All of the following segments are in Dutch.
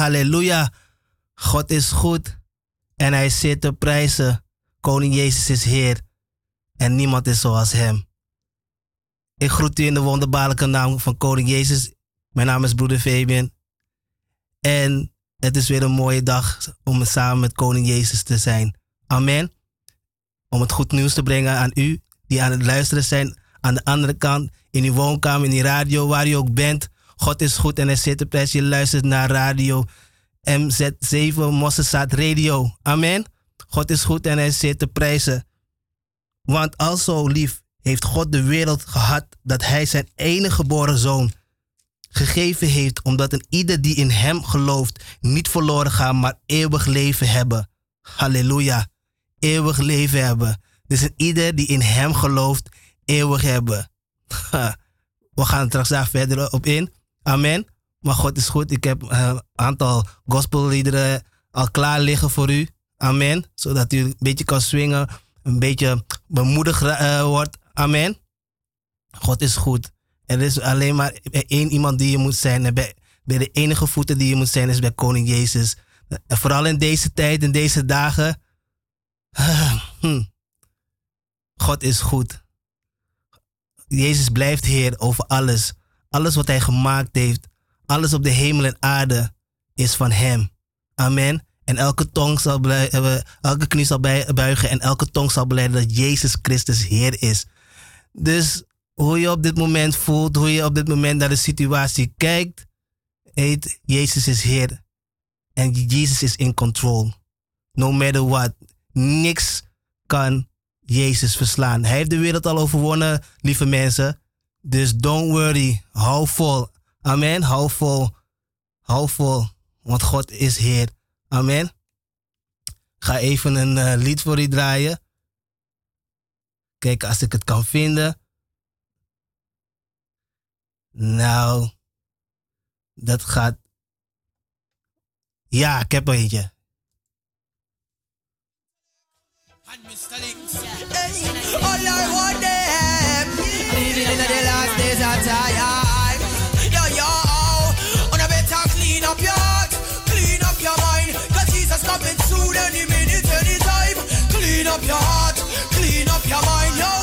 Halleluja. God is goed en hij zit te prijzen. Koning Jezus is Heer en niemand is zoals Hem. Ik groet u in de wonderbaarlijke naam van Koning Jezus. Mijn naam is broeder Fabian. En het is weer een mooie dag om samen met Koning Jezus te zijn. Amen. Om het goed nieuws te brengen aan u die aan het luisteren zijn aan de andere kant, in uw woonkamer, in die radio, waar u ook bent. God is goed en hij zit op. Je luistert naar radio MZ7 Mossesaat Radio. Amen. God is goed en hij zit te prijzen. Want al zo lief heeft God de wereld gehad dat hij zijn enige geboren zoon gegeven heeft, omdat een ieder die in hem gelooft niet verloren gaat, maar eeuwig leven hebben. Halleluja. Eeuwig leven hebben. Dus een ieder die in hem gelooft, eeuwig hebben. We gaan er straks daar verder op in. Amen. Maar God is goed. Ik heb een aantal gospelliederen al klaar liggen voor u. Amen. Zodat u een beetje kan swingen, een beetje bemoedigd uh, wordt. Amen. God is goed. Er is alleen maar één iemand die je moet zijn. Bij, de enige voeten die je moet zijn is bij Koning Jezus. Vooral in deze tijd, in deze dagen. Hm. God is goed. Jezus blijft Heer over alles. Alles wat Hij gemaakt heeft, alles op de hemel en aarde is van Hem. Amen. En elke tong zal blijven, elke knie zal buigen en elke tong zal beleiden dat Jezus Christus Heer is. Dus hoe je op dit moment voelt, hoe je op dit moment naar de situatie kijkt, heet Jezus is Heer. En Jezus is in control. No matter what. Niks kan Jezus verslaan. Hij heeft de wereld al overwonnen, lieve mensen. Dus don't worry. Hou vol. Amen. Hou vol. Hou vol. Want God is Heer. Amen. Ga even een uh, lied voor u draaien. Kijk als ik het kan vinden. Nou, dat gaat. Ja, ik heb er eentje. Hey, all I up your heart, clean up your mind, yo.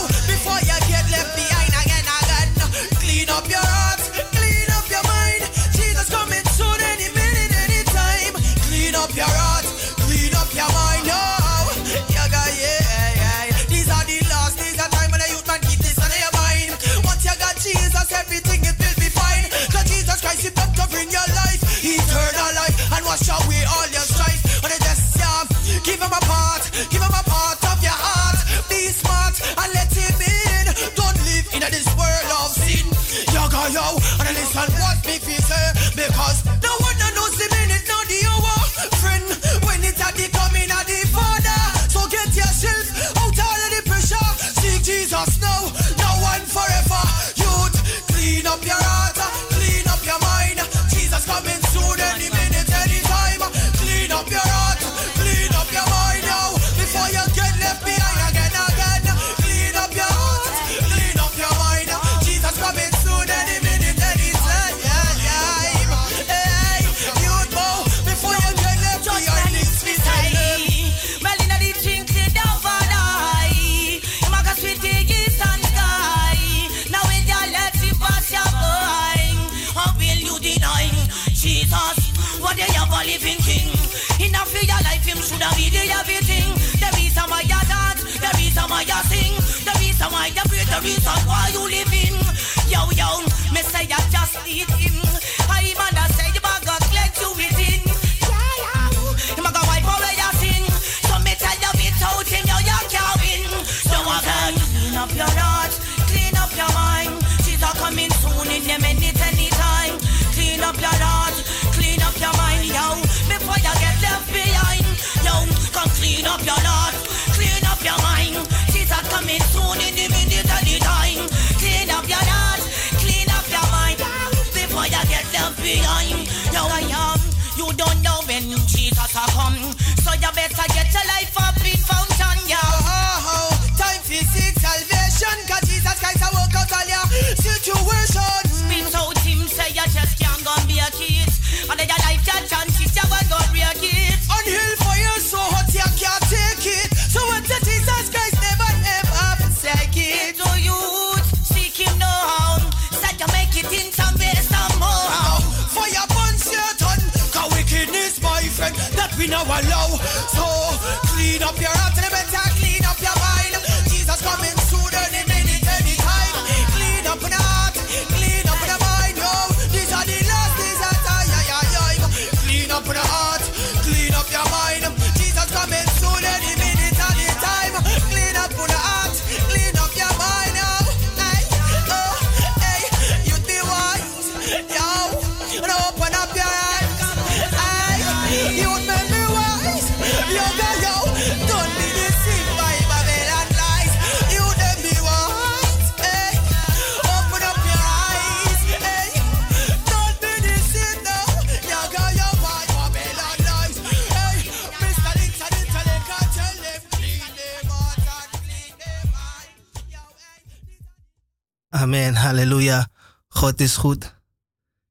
Amen. Halleluja. God is goed.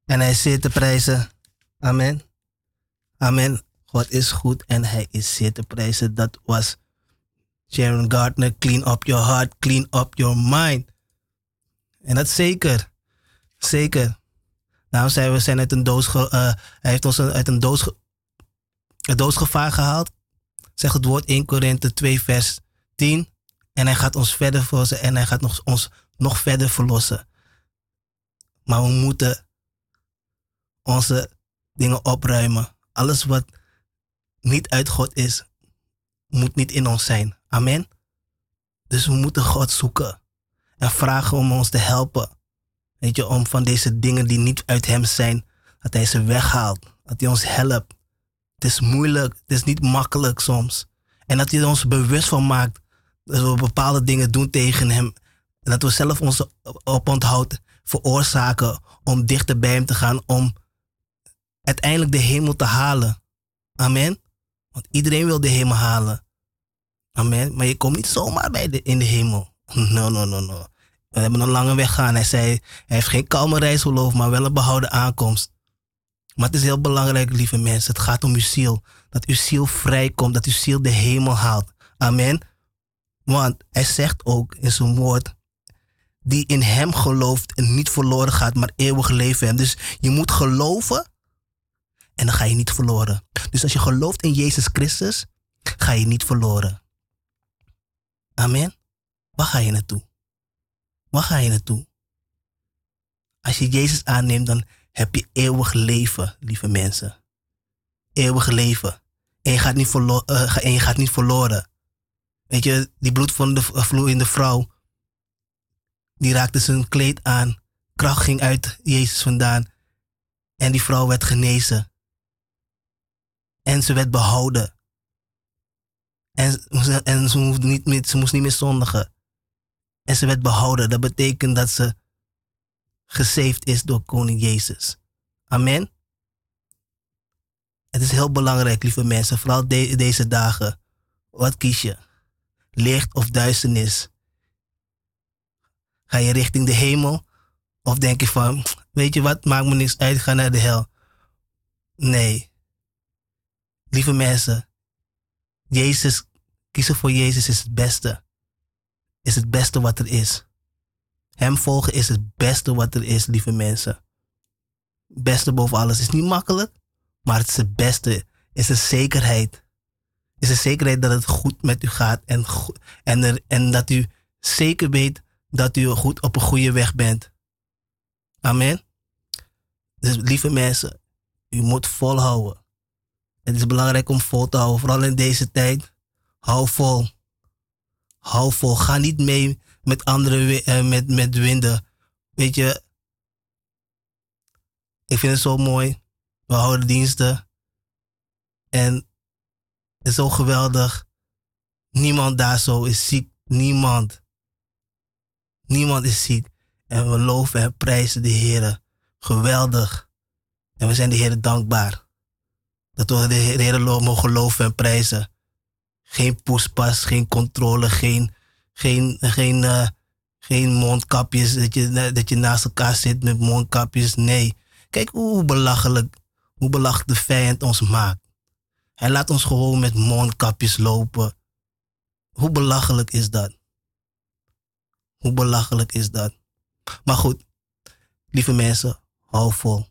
En hij is zeer te prijzen. Amen. Amen. God is goed en hij is zeer te prijzen. Dat was Sharon Gardner. Clean up your heart, clean up your mind. En dat zeker. Zeker. Nou, zijn we zijn uit een doos. eh, hij heeft ons uit een doos, een doosgevaar gehaald. Zegt het woord 1 Korinthe 2, vers 10. En hij gaat ons verder verlossen en hij gaat nog, ons nog verder verlossen. Maar we moeten onze dingen opruimen. Alles wat niet uit God is, moet niet in ons zijn. Amen. Dus we moeten God zoeken en vragen om ons te helpen. Weet je, om van deze dingen die niet uit Hem zijn, dat Hij ze weghaalt. Dat Hij ons helpt. Het is moeilijk, het is niet makkelijk soms. En dat Hij ons bewust van maakt dat we bepaalde dingen doen tegen Hem. En dat we zelf onze oponthoud veroorzaken om dichter bij Hem te gaan, om uiteindelijk de hemel te halen. Amen. Want iedereen wil de hemel halen. Amen. Maar je komt niet zomaar bij de, in de hemel. No, no, no, no. We hebben een lange weg gaan. Hij zei, hij heeft geen kalme reisgeloof, maar wel een behouden aankomst. Maar het is heel belangrijk, lieve mensen. Het gaat om uw ziel. Dat uw ziel vrijkomt, dat uw ziel de hemel haalt. Amen. Want hij zegt ook in zijn woord, die in hem gelooft en niet verloren gaat, maar eeuwig leven heeft. Dus je moet geloven en dan ga je niet verloren. Dus als je gelooft in Jezus Christus, ga je niet verloren. Amen. Waar ga je naartoe? Waar ga je naartoe? Als je Jezus aanneemt, dan heb je eeuwig leven, lieve mensen. Eeuwig leven. En je gaat niet, verlo- eh, en je gaat niet verloren. Weet je, die bloed van de vloeiende vrouw, die raakte zijn kleed aan. Kracht ging uit Jezus vandaan. En die vrouw werd genezen. En ze werd behouden. En, ze- moest niet meer, ze moest niet meer zondigen. En ze werd behouden. Dat betekent dat ze gesaved is door koning Jezus. Amen. Het is heel belangrijk, lieve mensen, vooral de- deze dagen. Wat kies je? Licht of duisternis? Ga je richting de hemel? Of denk je van, weet je wat, maakt me niks uit, ga naar de hel. Nee. Lieve mensen, Jezus, kiezen voor Jezus is het beste. Is het beste wat er is. Hem volgen is het beste wat er is, lieve mensen. Beste boven alles is niet makkelijk, Maar het is het beste, is de zekerheid. Is de zekerheid dat het goed met u gaat en, en, er, en dat u zeker weet dat u goed op een goede weg bent. Amen. Dus lieve mensen, u moet volhouden. Het is belangrijk om vol te houden, vooral in deze tijd. Hou vol. Hou vol. Ga niet mee met andere uh, met, met winden. Weet je, ik vind het zo mooi. We houden diensten. En het is zo geweldig. Niemand daar zo is ziek. Niemand. Niemand is ziek. En we loven en prijzen de Heer. Geweldig. En we zijn de Heer dankbaar. Dat we de Heer mogen loven en prijzen. Geen poespas, geen controle, geen, geen, geen, uh, geen mondkapjes. Dat je, dat je naast elkaar zit met mondkapjes. Nee. Kijk hoe belachelijk, hoe belachelijk de vijand ons maakt. Hij laat ons gewoon met mondkapjes lopen. Hoe belachelijk is dat? Hoe belachelijk is dat? Maar goed, lieve mensen, hou vol.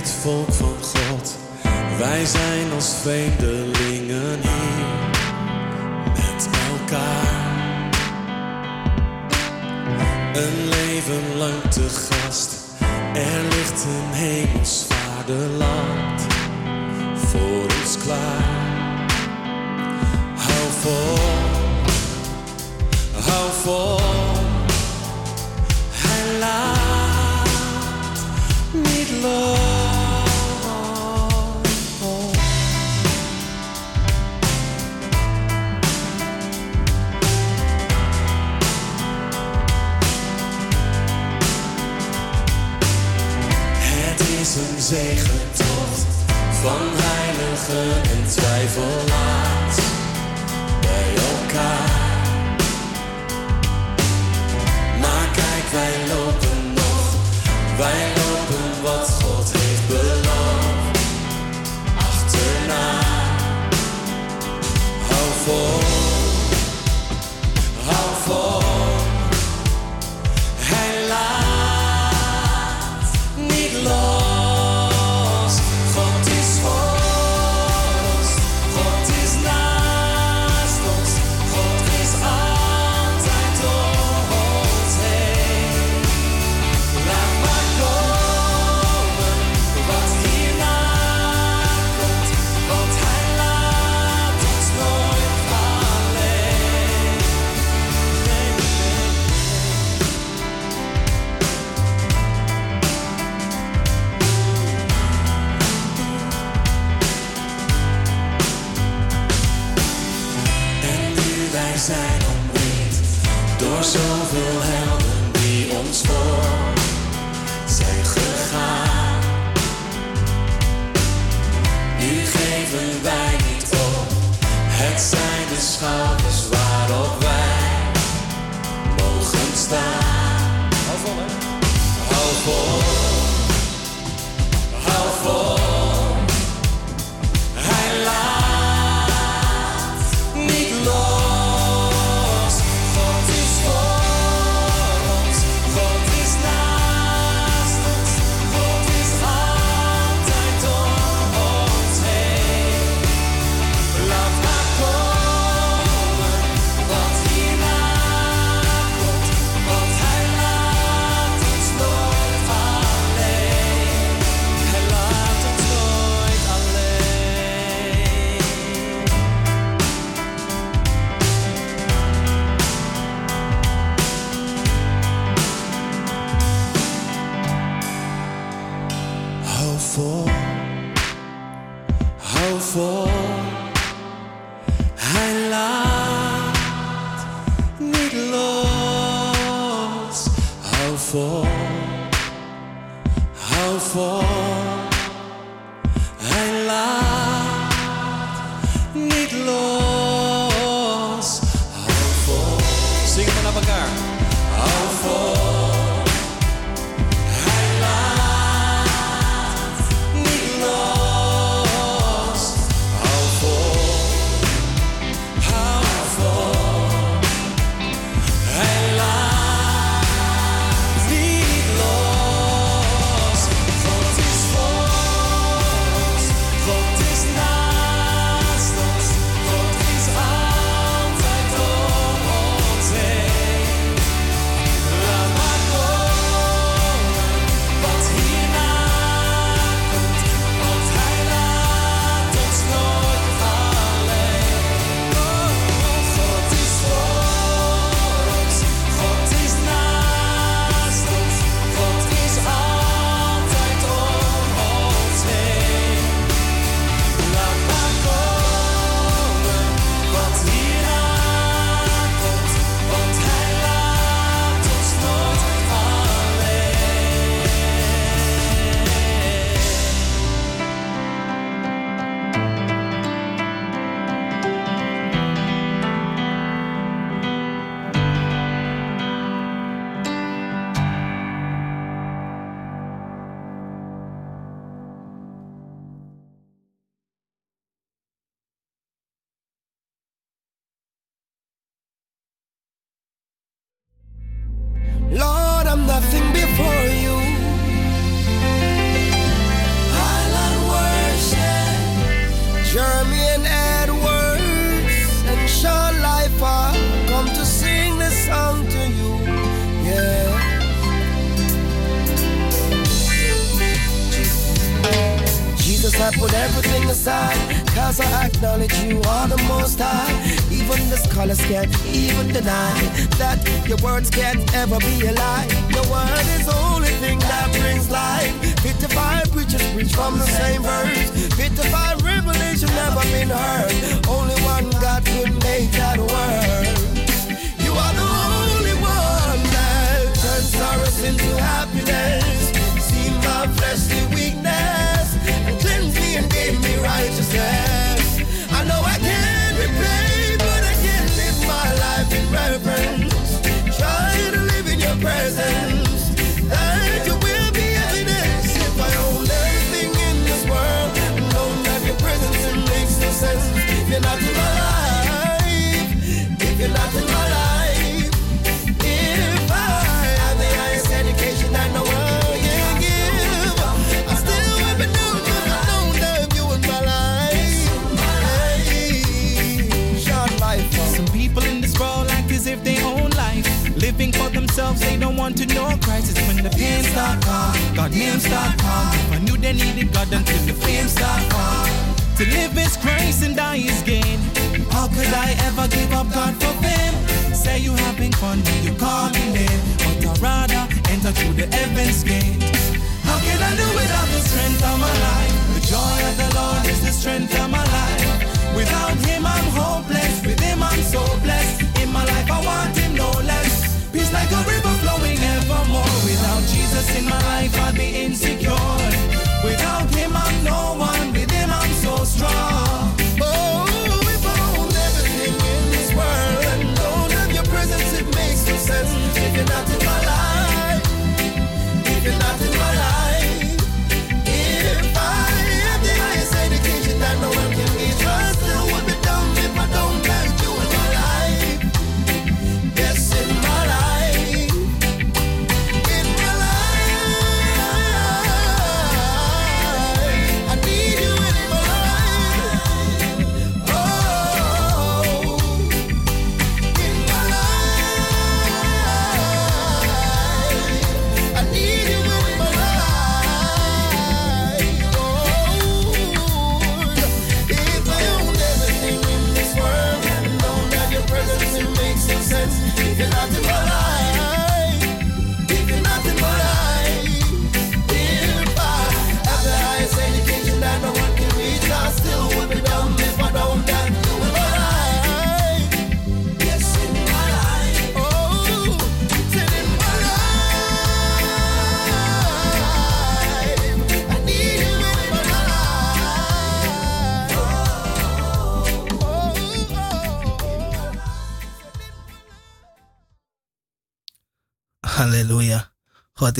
het volk van God. Wij zijn als vreemdelingen hier met elkaar. Een leven lang te gast. Er ligt een hemels vaderland voor ons klaar. Hou vol, hou vol. Hij laat niet los. Zegentocht van heiligen en twijfelaars bij elkaar. Maar kijk, wij lopen nog, wij lopen schouders waarop wij mogen staan. Hou vol, hè? Hou vol,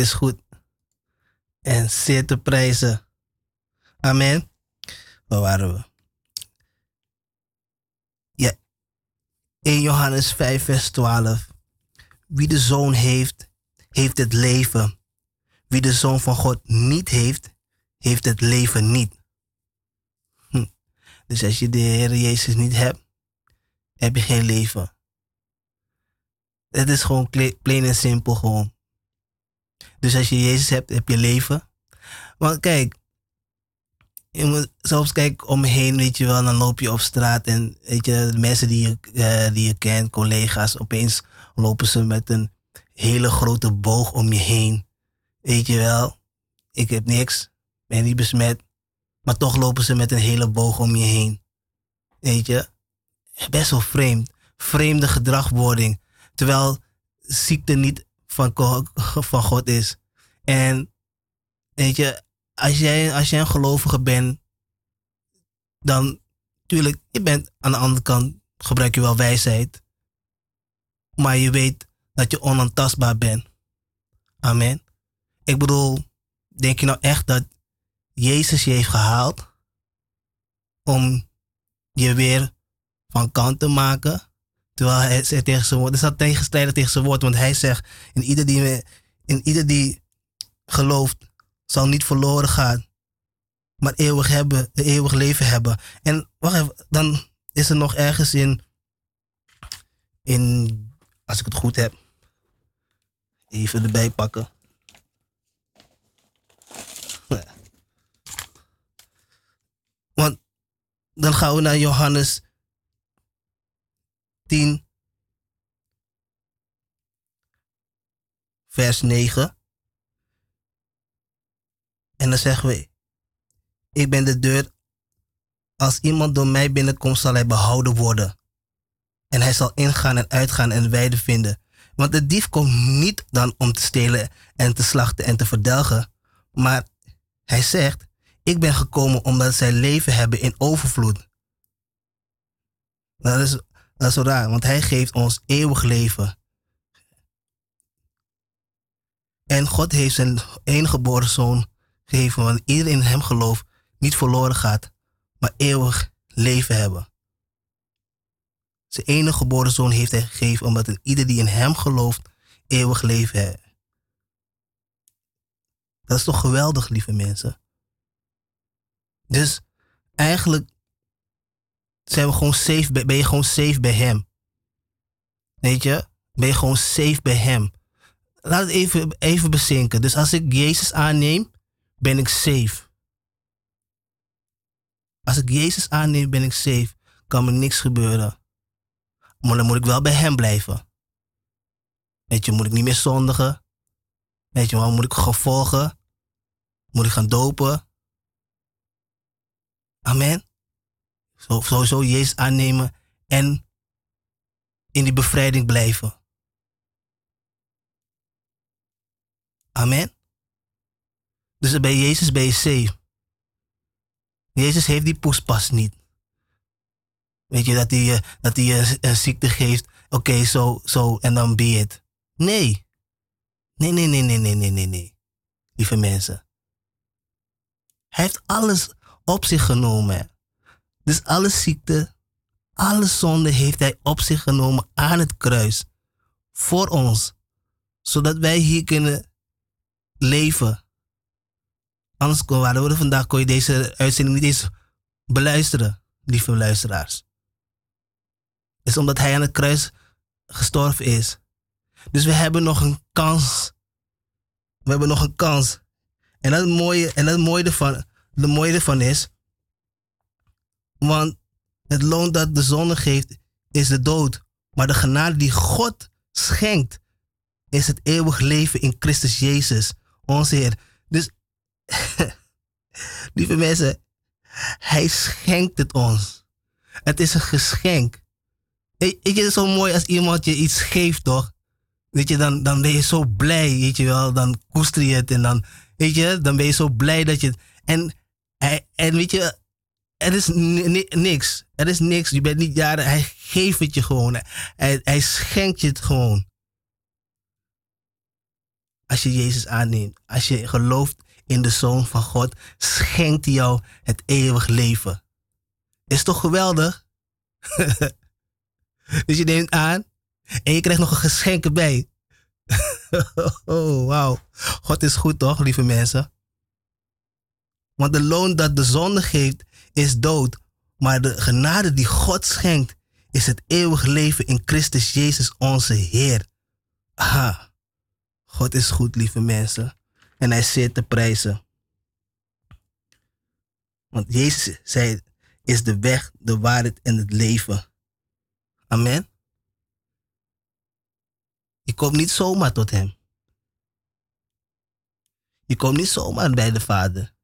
is goed. En zeer te prijzen. Amen. Waar waren we? Ja. 1 Johannes 5, vers 12. Wie de zoon heeft, heeft het leven. Wie de zoon van God niet heeft, heeft het leven niet. Hm. Dus als je de Heer Jezus niet hebt, heb je geen leven. Het is gewoon plain en simpel gewoon. Dus als je Jezus hebt, heb je leven. Want kijk, je moet zelfs kijk om me heen, weet je wel, dan loop je op straat en weet je, de mensen die je, uh, die je kent, collega's, opeens lopen ze met een hele grote boog om je heen. Weet je wel, ik heb niks, ben niet besmet, maar toch lopen ze met een hele boog om je heen. Weet je, best wel vreemd. Vreemde gedragwording. Terwijl ziekte niet van, God is. En weet je, als jij, als jij een gelovige bent, dan natuurlijk, je bent aan de andere kant, gebruik je wel wijsheid. Maar je weet dat je onaantastbaar bent. Amen. Ik bedoel, denk je nou echt dat Jezus je heeft gehaald om je weer van kant te maken? Terwijl hij zegt tegen zijn woord, dat tegenstrijdig tegen zijn woord, want hij zegt, in ieder die, in ieder die gelooft, zal niet verloren gaan, maar eeuwig, hebben, eeuwig leven hebben. En wacht dan is er nog ergens in, in, als ik het goed heb, even erbij pakken. Want dan gaan we naar Johannes 10, vers 9. En dan zeggen we, ik ben de deur. Als iemand door mij binnenkomt, zal hij behouden worden. En hij zal ingaan en uitgaan en weide vinden. Want de dief komt niet dan om te stelen en te slachten en te verdelgen. Maar hij zegt, ik ben gekomen omdat zij leven hebben in overvloed. Dat is, dat is zo raar, want hij geeft ons eeuwig leven. En God heeft zijn enige geboren zoon geven, want iedereen in hem gelooft niet verloren gaat, maar eeuwig leven hebben. Zijn enige geboren zoon heeft hij gegeven, omdat ieder die in hem gelooft eeuwig leven heeft. Dat is toch geweldig, lieve mensen. Dus eigenlijk zijn we gewoon safe, ben je gewoon safe bij hem. Weet je? Ben je gewoon safe bij hem. Laat het even, even bezinken. Dus als ik Jezus aanneem, ben ik safe. Als ik Jezus aanneem, ben ik safe. Kan me niks gebeuren. Maar dan moet ik wel bij Hem blijven. Weet je, moet ik niet meer zondigen. Weet je, maar moet ik gaan volgen? Moet ik gaan dopen? Amen. Zo, sowieso Jezus aannemen en in die bevrijding blijven. Amen. Dus bij Jezus ben je. Jezus heeft die poespas niet. Weet je, dat hij, dat hij een, ziekte geeft. Oké, zo, zo, en dan be het. Nee. Nee, nee, nee, nee, nee, nee, nee, nee. Lieve mensen. Hij heeft alles op zich genomen. Dus alle ziekte, alle zonde heeft hij op zich genomen aan het kruis. Voor ons. Zodat wij hier kunnen leven. Anders waren we vandaag, kon je deze uitzending niet eens beluisteren, lieve luisteraars. Is omdat hij aan het kruis gestorven is. Dus we hebben nog een kans. We hebben nog een kans. En dat mooie, en dat mooie ervan, de mooie ervan is, want het loon dat de zonde geeft is de dood. Maar de genade die God schenkt is het eeuwig leven in Christus Jezus, onze Heer. Dus Lieve mensen, hij schenkt het ons. Het is een geschenk. Weet je, het is zo mooi als iemand je iets geeft, toch? Weet je, dan, dan ben je zo blij, weet je wel. Dan koester je het en dan, weet je, dan ben je zo blij dat je En, en weet je, er is niks. Er is niks. Je bent niet jaren. Hij geeft het je gewoon. Hij, hij schenkt je het gewoon. Als je Jezus aanneemt, als je gelooft in de Zoon van God, schenkt hij jou het eeuwig leven. Is toch geweldig? dus je neemt aan en je krijgt nog een geschenk erbij. oh, wauw. God is goed toch, lieve mensen? Want de loon dat de zonde geeft is dood. Maar de genade die God schenkt is het eeuwig leven in Christus Jezus onze Heer. Ah, God is goed, lieve mensen. En hij zeer te prijzen. Want Jezus zei, is de weg, de waarheid en het leven. Amen. Je komt niet zomaar tot Hem. Je komt niet zomaar bij de Vader.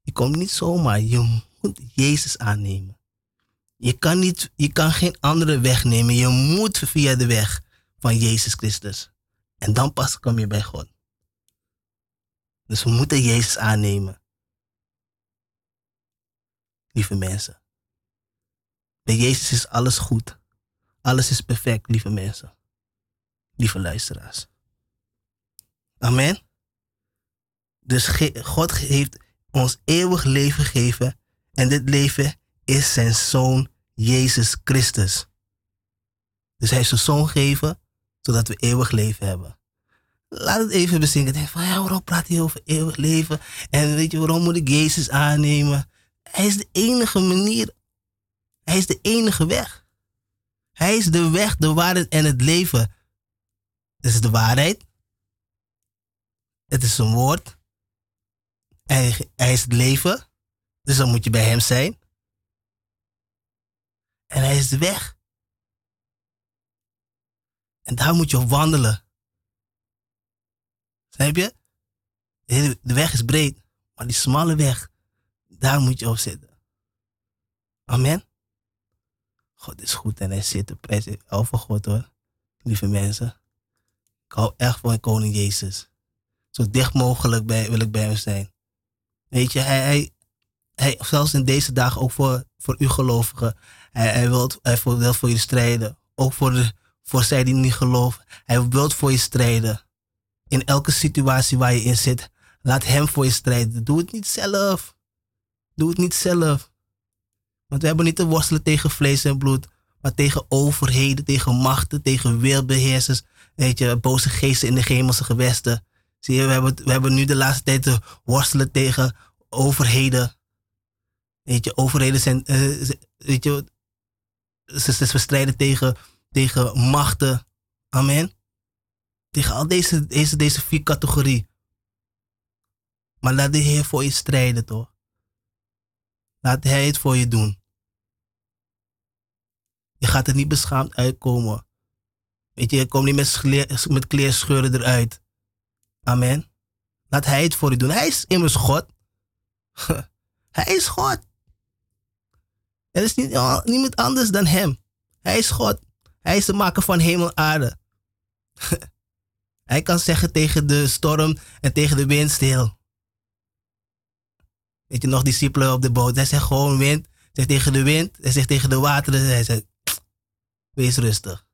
Je komt niet zomaar. Je moet Jezus aannemen. Je kan, niet, je kan geen andere weg nemen. Je moet via de weg van Jezus Christus. En dan pas kom je bij God. Dus we moeten Jezus aannemen. Lieve mensen. Bij Jezus is alles goed. Alles is perfect, lieve mensen. Lieve luisteraars. Amen. Dus God heeft ons eeuwig leven gegeven. En dit leven is zijn zoon Jezus Christus. Dus hij heeft zijn zoon gegeven, zodat we eeuwig leven hebben. Laat het even bezingen. Denk van, ja, waarom praat hij over eeuwig leven? En weet je, waarom moet ik Jezus aannemen? Hij is de enige manier. Hij is de enige weg. Hij is de weg, de waarheid en het leven. Het is de waarheid. Het is een woord. Hij, hij is het leven. Dus dan moet je bij hem zijn. En hij is de weg. En daar moet je op wandelen. Snap je? De weg is breed, maar die smalle weg, daar moet je op zitten. Amen. God is goed en hij zit. Ik hou van God hoor, lieve mensen. Ik hou echt van koning Jezus. Zo dicht mogelijk bij, wil ik bij hem zijn. Weet je, hij, hij, hij zelfs in deze dagen ook voor, voor u gelovigen. Hij, hij, wil, hij wil voor je strijden. Ook voor, voor zij die niet geloven. Hij wil voor je strijden. In elke situatie waar je in zit, laat hem voor je strijden. Doe het niet zelf. Doe het niet zelf. Want we hebben niet te worstelen tegen vlees en bloed, maar tegen overheden, tegen machten, tegen wereldbeheersers. Weet je, boze geesten in de hemelse gewesten. Zie je, we hebben, we hebben nu de laatste tijd te worstelen tegen overheden. Weet je, overheden zijn, uh, weet je, ze, ze strijden tegen, tegen machten. Amen. Tegen al deze, deze, deze vier categorieën. Maar laat de Heer voor je strijden, toch? Laat Hij het voor je doen. Je gaat er niet beschaamd uitkomen. Weet je, je komt niet met, met kleerscheuren eruit. Amen. Laat Hij het voor je doen. Hij is immers God. Hij is God. Er is niet, niemand anders dan Hem. Hij is God. Hij is de maker van hemel en aarde. Hij kan zeggen tegen de storm en tegen de wind stil. Weet je nog, discipelen op de boot. Hij zegt gewoon wind. Hij zegt tegen de wind. Hij zegt tegen de wateren. Hij zegt, wees rustig.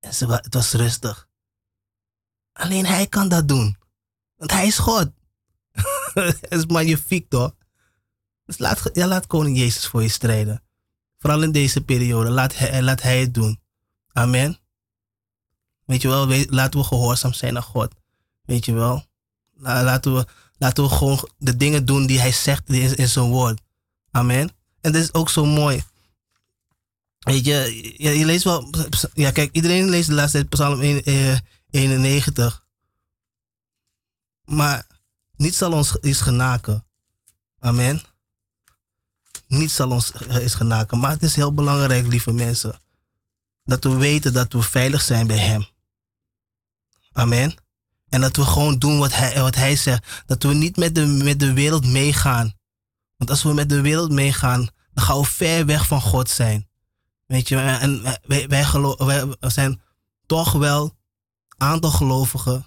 En het was rustig. Alleen hij kan dat doen. Want hij is God. dat is magnifiek toch? Dus laat, ja, laat koning Jezus voor je strijden. Vooral in deze periode. Laat hij, laat hij het doen. Amen. Weet je wel, laten we gehoorzaam zijn aan God. Weet je wel. Laten we, laten we gewoon de dingen doen die hij zegt in, in zijn woord. Amen. En dat is ook zo mooi. Weet je, je, leest wel. Ja, kijk, iedereen leest de laatste tijd Psalm 91. Eh, maar niet zal ons is genaken. Amen. Niet zal ons is genaken. Maar het is heel belangrijk, lieve mensen. Dat we weten dat we veilig zijn bij Hem. Amen. En dat we gewoon doen wat hij, wat hij zegt. Dat we niet met de, met de wereld meegaan. Want als we met de wereld meegaan, dan gaan we ver weg van God zijn. Weet je, en wij, wij, wij zijn toch wel een aantal gelovigen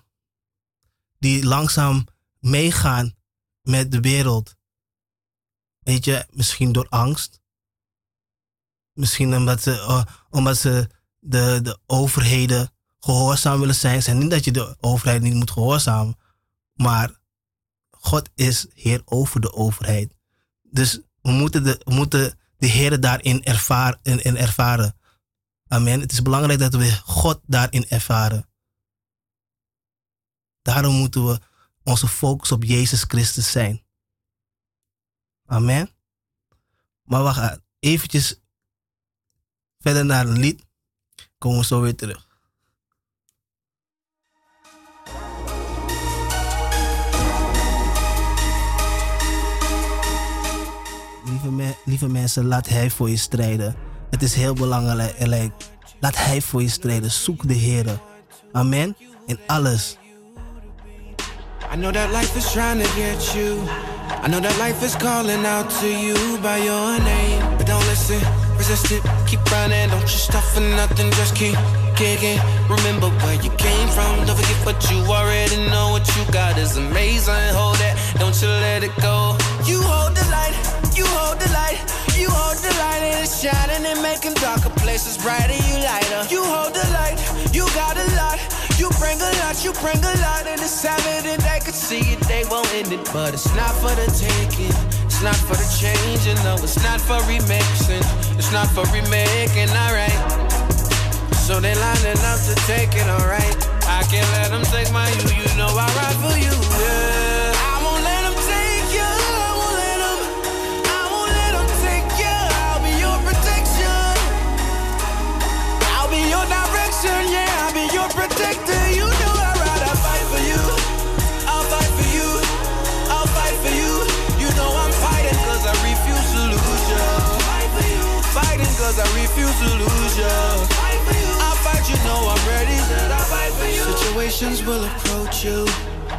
die langzaam meegaan met de wereld. Weet je, misschien door angst. Misschien omdat ze, uh, omdat ze de, de overheden gehoorzaam willen zijn. En niet dat je de overheid niet moet gehoorzamen. Maar God is Heer over de overheid. Dus we moeten de, we moeten de Heer daarin ervaren, in ervaren. Amen. Het is belangrijk dat we God daarin ervaren. Daarom moeten we onze focus op Jezus Christus zijn. Amen. Maar we gaan eventjes verder naar een lied. Komen we zo weer terug. Lieve, me, lieve mensen, laat Hij voor je strijden. Het is heel belangrijk. Laat Hij voor je strijden. Zoek de Heer. Amen. In alles. I know that life is trying to get you. I know that life is calling out to you by your name. But don't listen, resist it, keep running. Don't you stop for nothing, just keep kicking. Remember where you came from, don't forget what you already know. What you got is amazing. Hold that, don't you let it go. You hold the light, you hold the light. You hold the light and it's shining and making darker places brighter. You lighter. You hold the light, you got a lot. You bring a lot, you bring a lot, and it's evident they could see it, they won't end it. But it's not for the taking, it's not for the changing, no, it's not for remixing, it's not for remaking, alright. So they lining up to take it, alright. I can't let them take my you, you know I ride for you, yeah. I won't let them take you, I won't let them, I won't let them take you. I'll be your protection, I'll be your direction, yeah. I'll be your protector. Cause I refuse to lose you. I'll fight, you know I'm ready. Situations will approach you.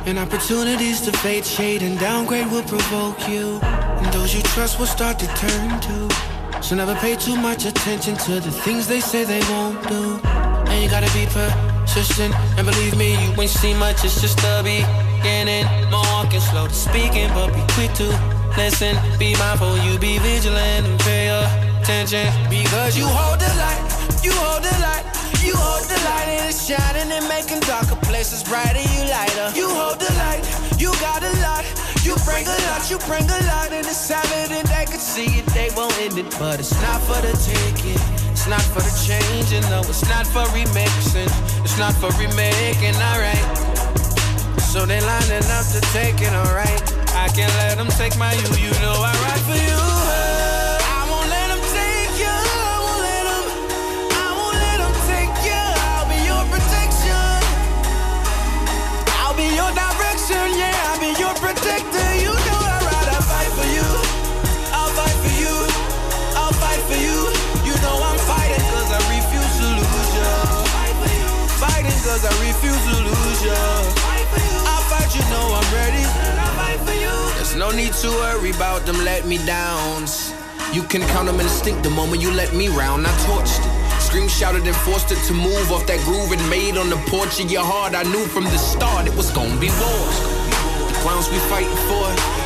And opportunities to fade, shade, and downgrade will provoke you. And those you trust will start to turn to. So never pay too much attention to the things they say they won't do. And you gotta be persistent. And believe me, you ain't seen much, it's just the beginning. More walking, slow to speaking, but be quick to listen. Be mindful, you be vigilant and pay uh. Attention. Because you hold the light, you hold the light. You hold the light and it's shining and making darker places brighter. You lighter. You hold the light. You got a lot. You bring a lot. You bring a lot and it's evident they could see it. They won't end it, but it's not for the taking. It's not for the changing. No, it's not for remixing. It's not for remaking. Alright. So they lining up to take it. Alright. I can't let them take my you. You know I ride for you. Cause I refuse to lose you. I'll fight, you know I'm ready. There's no need to worry about them let me downs. You can count them instinct the moment you let me round. I torched it. Scream shouted and forced it to move off that groove and made on the porch of your heart. I knew from the start it was gonna be wars. The grounds we fighting for.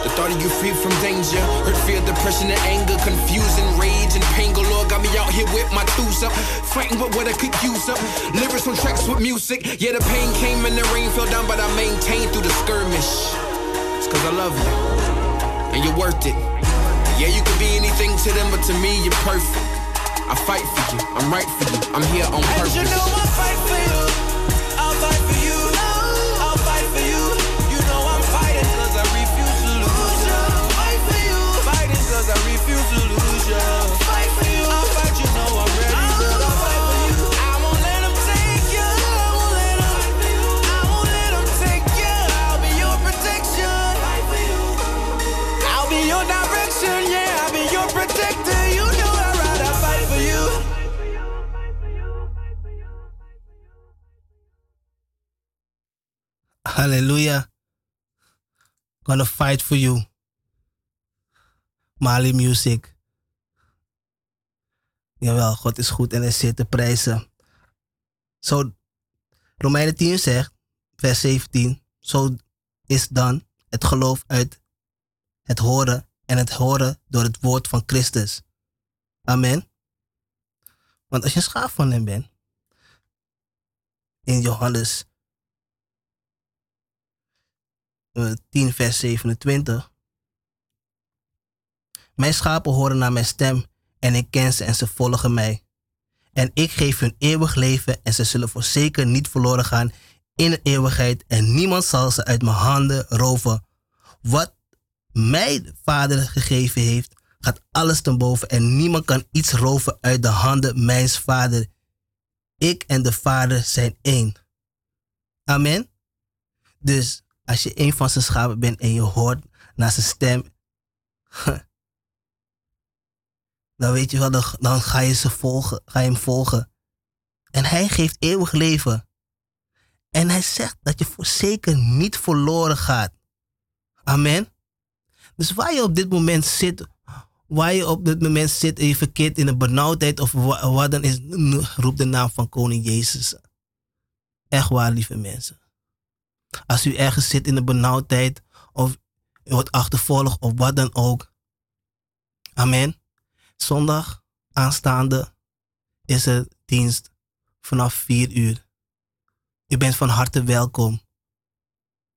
The thought of you free from danger. Hurt, fear, depression, and anger. Confusion, rage, and pain galore. Got me out here with my tools up. Fighting with what I could use up. Lyrics on tracks with music. Yeah, the pain came and the rain fell down, but I maintained through the skirmish. It's cause I love you. And you're worth it. Yeah, you could be anything to them, but to me, you're perfect. I fight for you. I'm right for you. I'm here on purpose. And you know I fight for you. I'll fight for you. Hallelujah. Gonna fight for you. Mali Music. Jawel, God is goed en hij zit te prijzen. Zo, Romeinen 10 zegt, vers 17. Zo is dan het geloof uit het horen en het horen door het woord van Christus. Amen. Want als je een schaap van hem bent, in Johannes 10, eh, vers 27. Mijn schapen horen naar mijn stem en ik ken ze en ze volgen mij. En ik geef hun eeuwig leven en ze zullen voorzeker niet verloren gaan in de eeuwigheid en niemand zal ze uit mijn handen roven. Wat mij vader gegeven heeft, gaat alles ten boven en niemand kan iets roven uit de handen mijns vader. Ik en de vader zijn één. Amen. Dus als je een van zijn schapen bent en je hoort naar zijn stem, dan weet je wel, dan ga je, ze volgen, ga je hem volgen. En hij geeft eeuwig leven. En hij zegt dat je voor zeker niet verloren gaat. Amen. Dus waar je op dit moment zit, waar je op dit moment zit en je verkeert in een benauwdheid of wat dan is, roep de naam van Koning Jezus. Echt waar, lieve mensen. Als u ergens zit in een benauwdheid of u wordt achtervolgd of wat dan ook. Amen. Zondag aanstaande is er dienst vanaf 4 uur. U bent van harte welkom.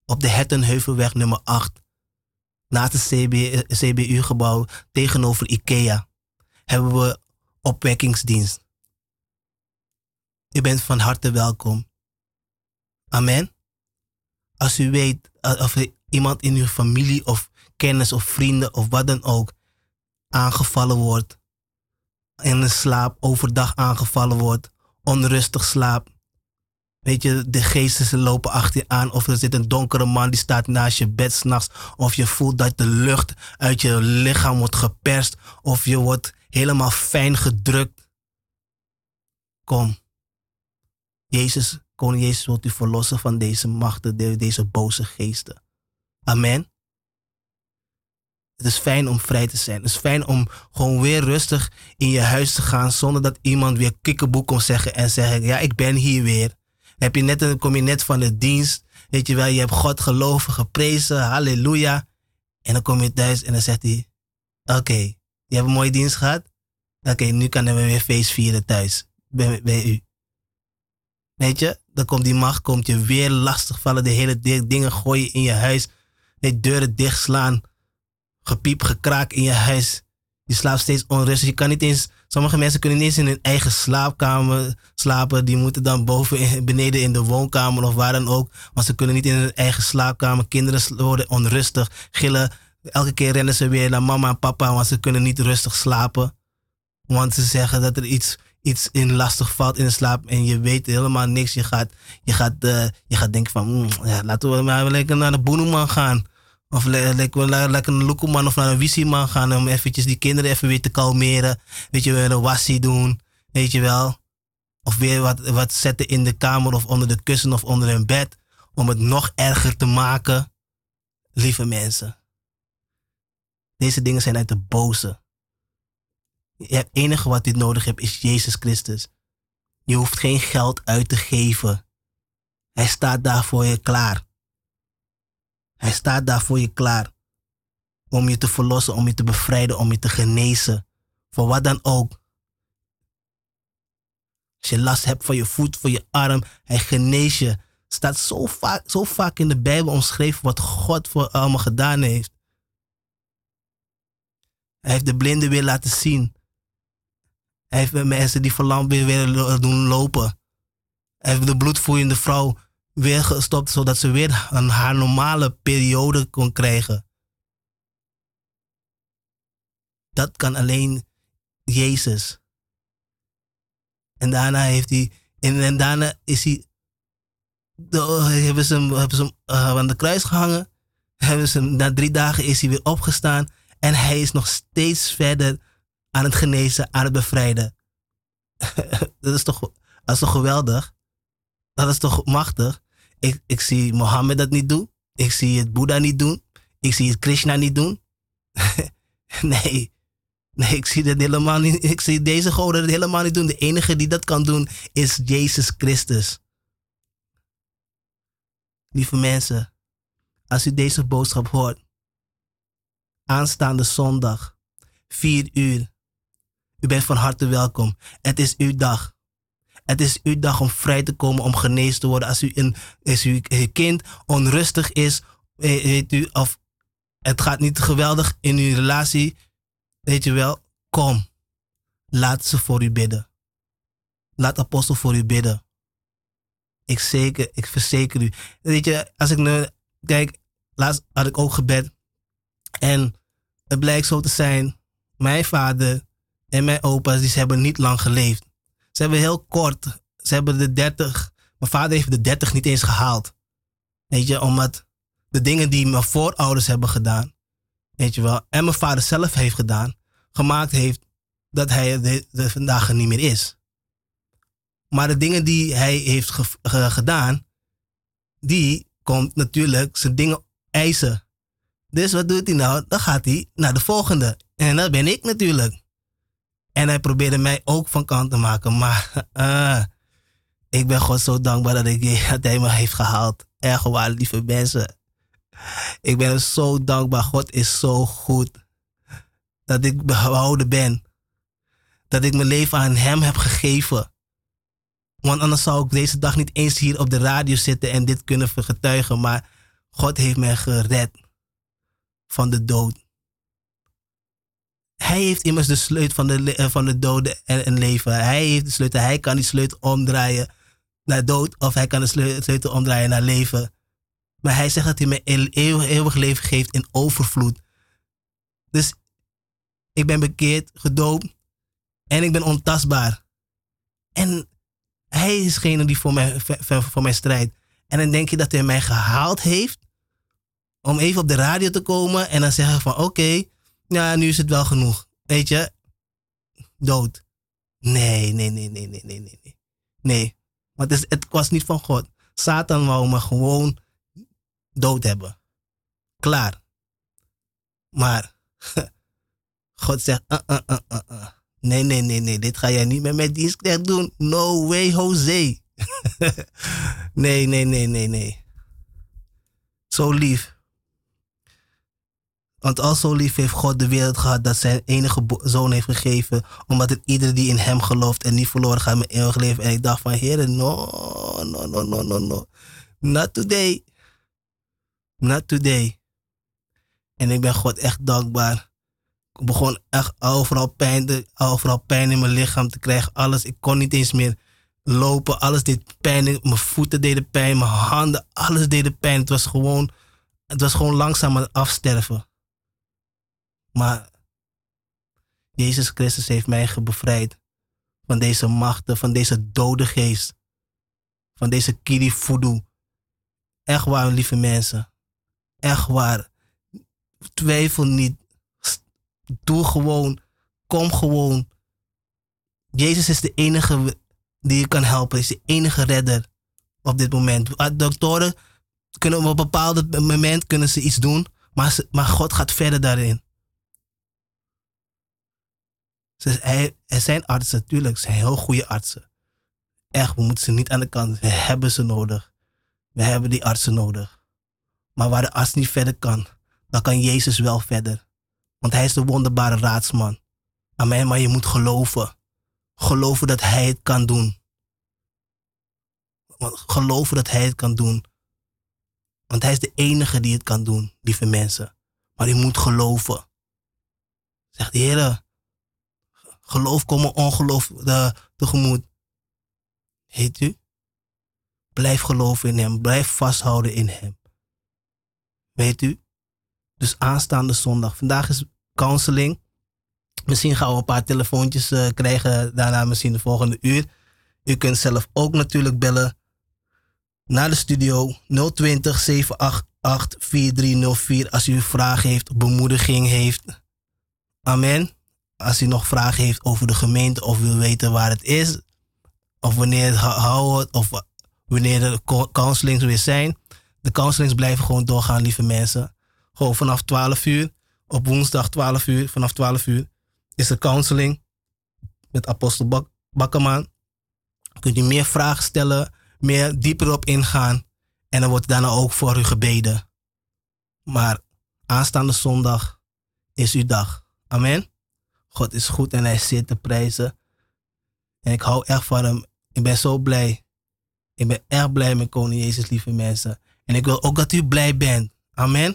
Op de Hettenheuvelweg nummer 8. Naast het CBU-gebouw tegenover IKEA hebben we opwekkingsdienst. U bent van harte welkom. Amen. Als u weet of er iemand in uw familie of kennis of vrienden of wat dan ook aangevallen wordt, in de slaap overdag aangevallen wordt, onrustig slaapt, Weet je, de geesten lopen achter je aan. Of er zit een donkere man die staat naast je bed s'nachts. Of je voelt dat de lucht uit je lichaam wordt geperst. Of je wordt helemaal fijn gedrukt. Kom. Jezus, koning Jezus wilt u verlossen van deze machten, deze boze geesten. Amen. Het is fijn om vrij te zijn. Het is fijn om gewoon weer rustig in je huis te gaan zonder dat iemand weer kikkeboek komt zeggen en zeggen, ja, ik ben hier weer. Heb je net, kom je net van de dienst. Weet je wel, je hebt God geloven, geprezen, halleluja. En dan kom je thuis en dan zegt hij, oké, je hebt een mooie dienst gehad? Oké, nu kan we weer feest vieren thuis, bij, bij u. Weet je, dan komt die macht, komt je weer lastigvallen, de hele dingen gooien in je huis. De deuren dichtslaan, gepiep, gekraak in je huis. Je slaapt steeds onrustig. Je kan niet eens Sommige mensen kunnen niet eens in hun eigen slaapkamer slapen. Die moeten dan boven, beneden in de woonkamer of waar dan ook. Want ze kunnen niet in hun eigen slaapkamer. Kinderen worden onrustig, gillen. Elke keer rennen ze weer naar mama en papa, want ze kunnen niet rustig slapen. Want ze zeggen dat er iets, iets in lastig valt in de slaap en je weet helemaal niks. Je gaat, je gaat, uh, je gaat denken van, mm, ja, laten we maar lekker naar de boeneman gaan. Of lekker le lekker een loekoeman of naar een wisieman gaan om eventjes die kinderen even weer te kalmeren. Weet je, weer een wassie doen. Weet je wel. Of weer wat, wat zetten in de kamer of onder de kussen of onder hun bed. Om het nog erger te maken. Lieve mensen. Deze dingen zijn uit de boze. Het enige wat dit nodig hebt is Jezus Christus. Je hoeft geen geld uit te geven. Hij staat daar voor je klaar. Hij staat daar voor je klaar. Om je te verlossen, om je te bevrijden, om je te genezen. Voor wat dan ook. Als je last hebt van je voet, van je arm, hij geneest je. Staat zo vaak, zo vaak in de Bijbel omschreven wat God voor allemaal gedaan heeft. Hij heeft de blinden weer laten zien. Hij heeft mensen die verlamd weer, weer doen lopen. Hij heeft de bloedvloeiende vrouw weer gestopt, zodat ze weer een haar normale periode kon krijgen. Dat kan alleen Jezus. En daarna heeft hij, en, en daarna is hij, hebben ze hem, hebben ze hem uh, aan de kruis gehangen. Hebben ze hem, na drie dagen is hij weer opgestaan. En hij is nog steeds verder aan het genezen, aan het bevrijden. dat, is toch, dat is toch geweldig? Dat is toch machtig? Ik, ik zie Mohammed dat niet doen. Ik zie het Boeddha niet doen. Ik zie het Krishna niet doen. nee. Nee, ik zie dat helemaal niet. Ik zie deze goden het helemaal niet doen. De enige die dat kan doen is Jezus Christus. Lieve mensen, als u deze boodschap hoort, aanstaande zondag, 4 uur, u bent van harte welkom. Het is uw dag. Het is uw dag om vrij te komen, om genezen te worden. Als, u een, als uw kind onrustig is, weet u, of het gaat niet geweldig in uw relatie, weet je wel, kom. Laat ze voor u bidden. Laat apostel voor u bidden. Ik, zeker, ik verzeker u. Weet je, als ik nu, kijk, laatst had ik ook gebed. En het blijkt zo te zijn, mijn vader en mijn opa's, die hebben niet lang geleefd. Ze hebben heel kort, ze hebben de 30, mijn vader heeft de 30 niet eens gehaald. Weet je, omdat de dingen die mijn voorouders hebben gedaan, weet je wel, en mijn vader zelf heeft gedaan, gemaakt heeft dat hij de, vandaag niet meer is. Maar de dingen die hij heeft gedaan, die komt natuurlijk zijn dingen eisen. Dus wat doet hij nou? Dan gaat hij naar de volgende. En dat ben ik natuurlijk. En hij probeerde mij ook van kant te maken. Maar uh, ik ben God zo dankbaar dat, ik, dat hij me heeft gehaald. Echt waar, lieve mensen. Ik ben zo dankbaar. God is zo goed. Dat ik behouden ben. Dat ik mijn leven aan hem heb gegeven. Want anders zou ik deze dag niet eens hier op de radio zitten en dit kunnen vergetuigen. Maar God heeft mij gered van de dood. Hij heeft immers de sleutel van de, eh, van de dood en, leven. Hij heeft de sleutel. Hij kan die sleutel omdraaien naar dood of hij kan de sleutel omdraaien naar leven. Maar hij zegt dat hij me eeuwig, eeuwig leven geeft in overvloed. Dus ik ben bekeerd, gedoopt en ik ben ontastbaar. En hij is degene die voor mij, voor mij strijdt. En dan denk je dat hij mij gehaald heeft om even op de radio te komen en dan zeggen van oké, ja, nu is het wel genoeg. Weet je, dood. Nee, nee, nee, nee, nee, nee, nee. Nee, want het, het was niet van God. Satan wou me gewoon dood hebben. Klaar. Maar God zegt, uh, uh, uh, uh, uh. nee, nee, nee, nee, dit ga jij niet met mijn dienstknecht doen. No way, Jose. nee, nee, nee, nee, nee. Zo lief. Want al zo lief heeft God de wereld gehad dat zijn enige zoon heeft gegeven. Omdat het ieder die in hem gelooft en niet verloren gaat met eeuwig leven. En ik dacht van, heren, no, no, no, no, no, no. Not today. Not today. En ik ben God echt dankbaar. Ik begon echt overal pijn, overal pijn in mijn lichaam te krijgen. Alles, ik kon niet eens meer lopen. Alles deed pijn. Mijn voeten deden pijn. Mijn handen, alles deed pijn. Het was gewoon, het was gewoon langzaam aan het afsterven. Maar Jezus Christus heeft mij bevrijd van deze machten, van deze dode geest, van deze kiri voodoo. Echt waar, lieve mensen. Echt waar. Twijfel niet. Doe gewoon. Kom gewoon. Jezus is de enige die je kan helpen. Is de enige redder op dit moment. Ah, doktoren kunnen op een bepaald moment kunnen ze iets doen. Maar, maar God gaat verder daarin. Dus er zijn artsen, natuurlijk, zijn heel goede artsen. Echt, we moeten ze niet aan de kant. We hebben ze nodig. We hebben die artsen nodig. Maar waar de arts niet verder kan, dan kan Jezus wel verder. Want hij is de wonderbare raadsman. Amen, maar je moet geloven. Geloven dat hij het kan doen. Geloven dat hij het kan doen. Want hij is de enige die het kan doen, lieve mensen. Maar je moet geloven. Zegt de Heer, Geloof komen ongeloof de, tegemoet. Heet u? Blijf geloven in Hem. Blijf vasthouden in Hem. Weet u? Dus aanstaande zondag. Vandaag is counseling. Misschien gaan we een paar telefoontjes uh, krijgen. Daarna misschien de volgende uur. U kunt zelf ook natuurlijk bellen naar de studio 020 788 4304 als u vragen heeft, bemoediging heeft. Amen als u nog vragen heeft over de gemeente of wil weten waar het is, of wanneer het houden of wanneer de counselings weer zijn. De counselings blijven gewoon doorgaan, lieve mensen. Gewoon vanaf 12 uur, op woensdag 12 uur, vanaf 12 uur is de counseling met Apostel Bak Bakkerman. Kunt u meer vragen stellen, meer dieper op ingaan en dan wordt daarna ook voor u gebeden. Maar aanstaande zondag is uw dag. Amen. God is goed en hij zit te prijzen. En ik hou echt van hem. Ik ben zo blij. Ik ben erg blij met Koning Jezus, lieve mensen. En ik wil ook dat u blij bent. Amen.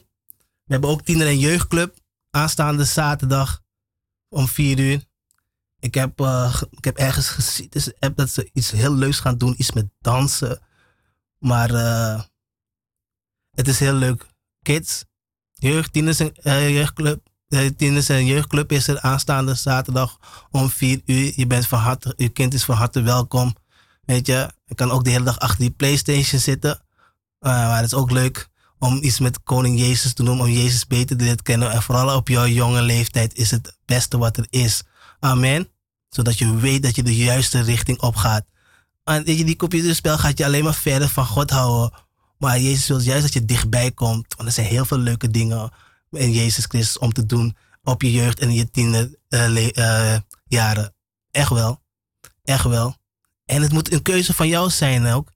We hebben ook tiener- en jeugdclub aanstaande zaterdag om 4 uur. Ik heb, uh, ik heb ergens gezien dus dat ze iets heel leuks gaan doen, iets met dansen. Maar uh, het is heel leuk. Kids, jeugd, tieners en uh, jeugdclub. De tieners en jeugdclub is er aanstaande zaterdag om 4 uur. Je bent van harte, je kind is van harte welkom. Weet je, je kan ook de hele dag achter die Playstation zitten. maar het is ook leuk om iets met Koning Jezus te doen, om Jezus beter te leren kennen. En vooral op jouw jonge leeftijd is het beste wat er is. Amen. Zodat je weet dat je de juiste richting opgaat. En weet je, die computerspel gaat je alleen maar verder van God houden. Maar Jezus wil juist dat je dichtbij komt. Want er zijn heel veel leuke dingen in Jezus Christus om te doen op je jeugd en je tienerjaren. Uh, jaren. Echt wel. Echt wel. En het moet een keuze van jou zijn ook.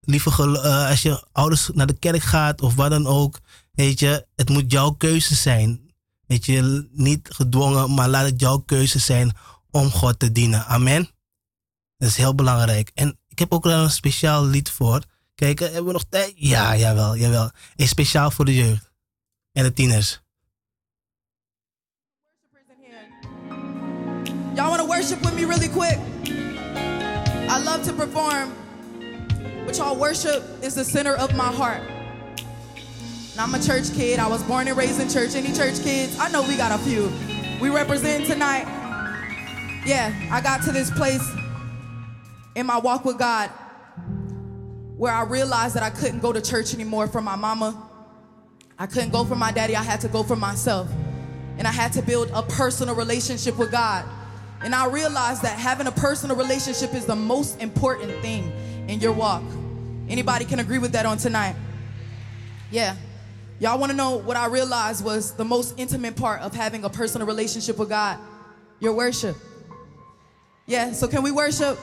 Liever uh, als je ouders naar de kerk gaat of wat dan ook. Weet je, het moet jouw keuze zijn. Weet je, niet gedwongen, maar laat het jouw keuze zijn om God te dienen. Amen. Dat is heel belangrijk. En ik heb ook een speciaal lied voor. Kijk, hebben we nog tijd? Ja, jawel, jawel. Is speciaal voor de jeugd en de tieners. Y'all want to worship with me really quick? I love to perform, but y'all worship is the center of my heart. And I'm a church kid. I was born and raised in church. Any church kids? I know we got a few. We represent tonight. Yeah, I got to this place in my walk with God where I realized that I couldn't go to church anymore for my mama. I couldn't go for my daddy. I had to go for myself. And I had to build a personal relationship with God. And I realized that having a personal relationship is the most important thing in your walk. Anybody can agree with that on tonight? Yeah. Y'all want to know what I realized was the most intimate part of having a personal relationship with God? Your worship. Yeah, so can we worship?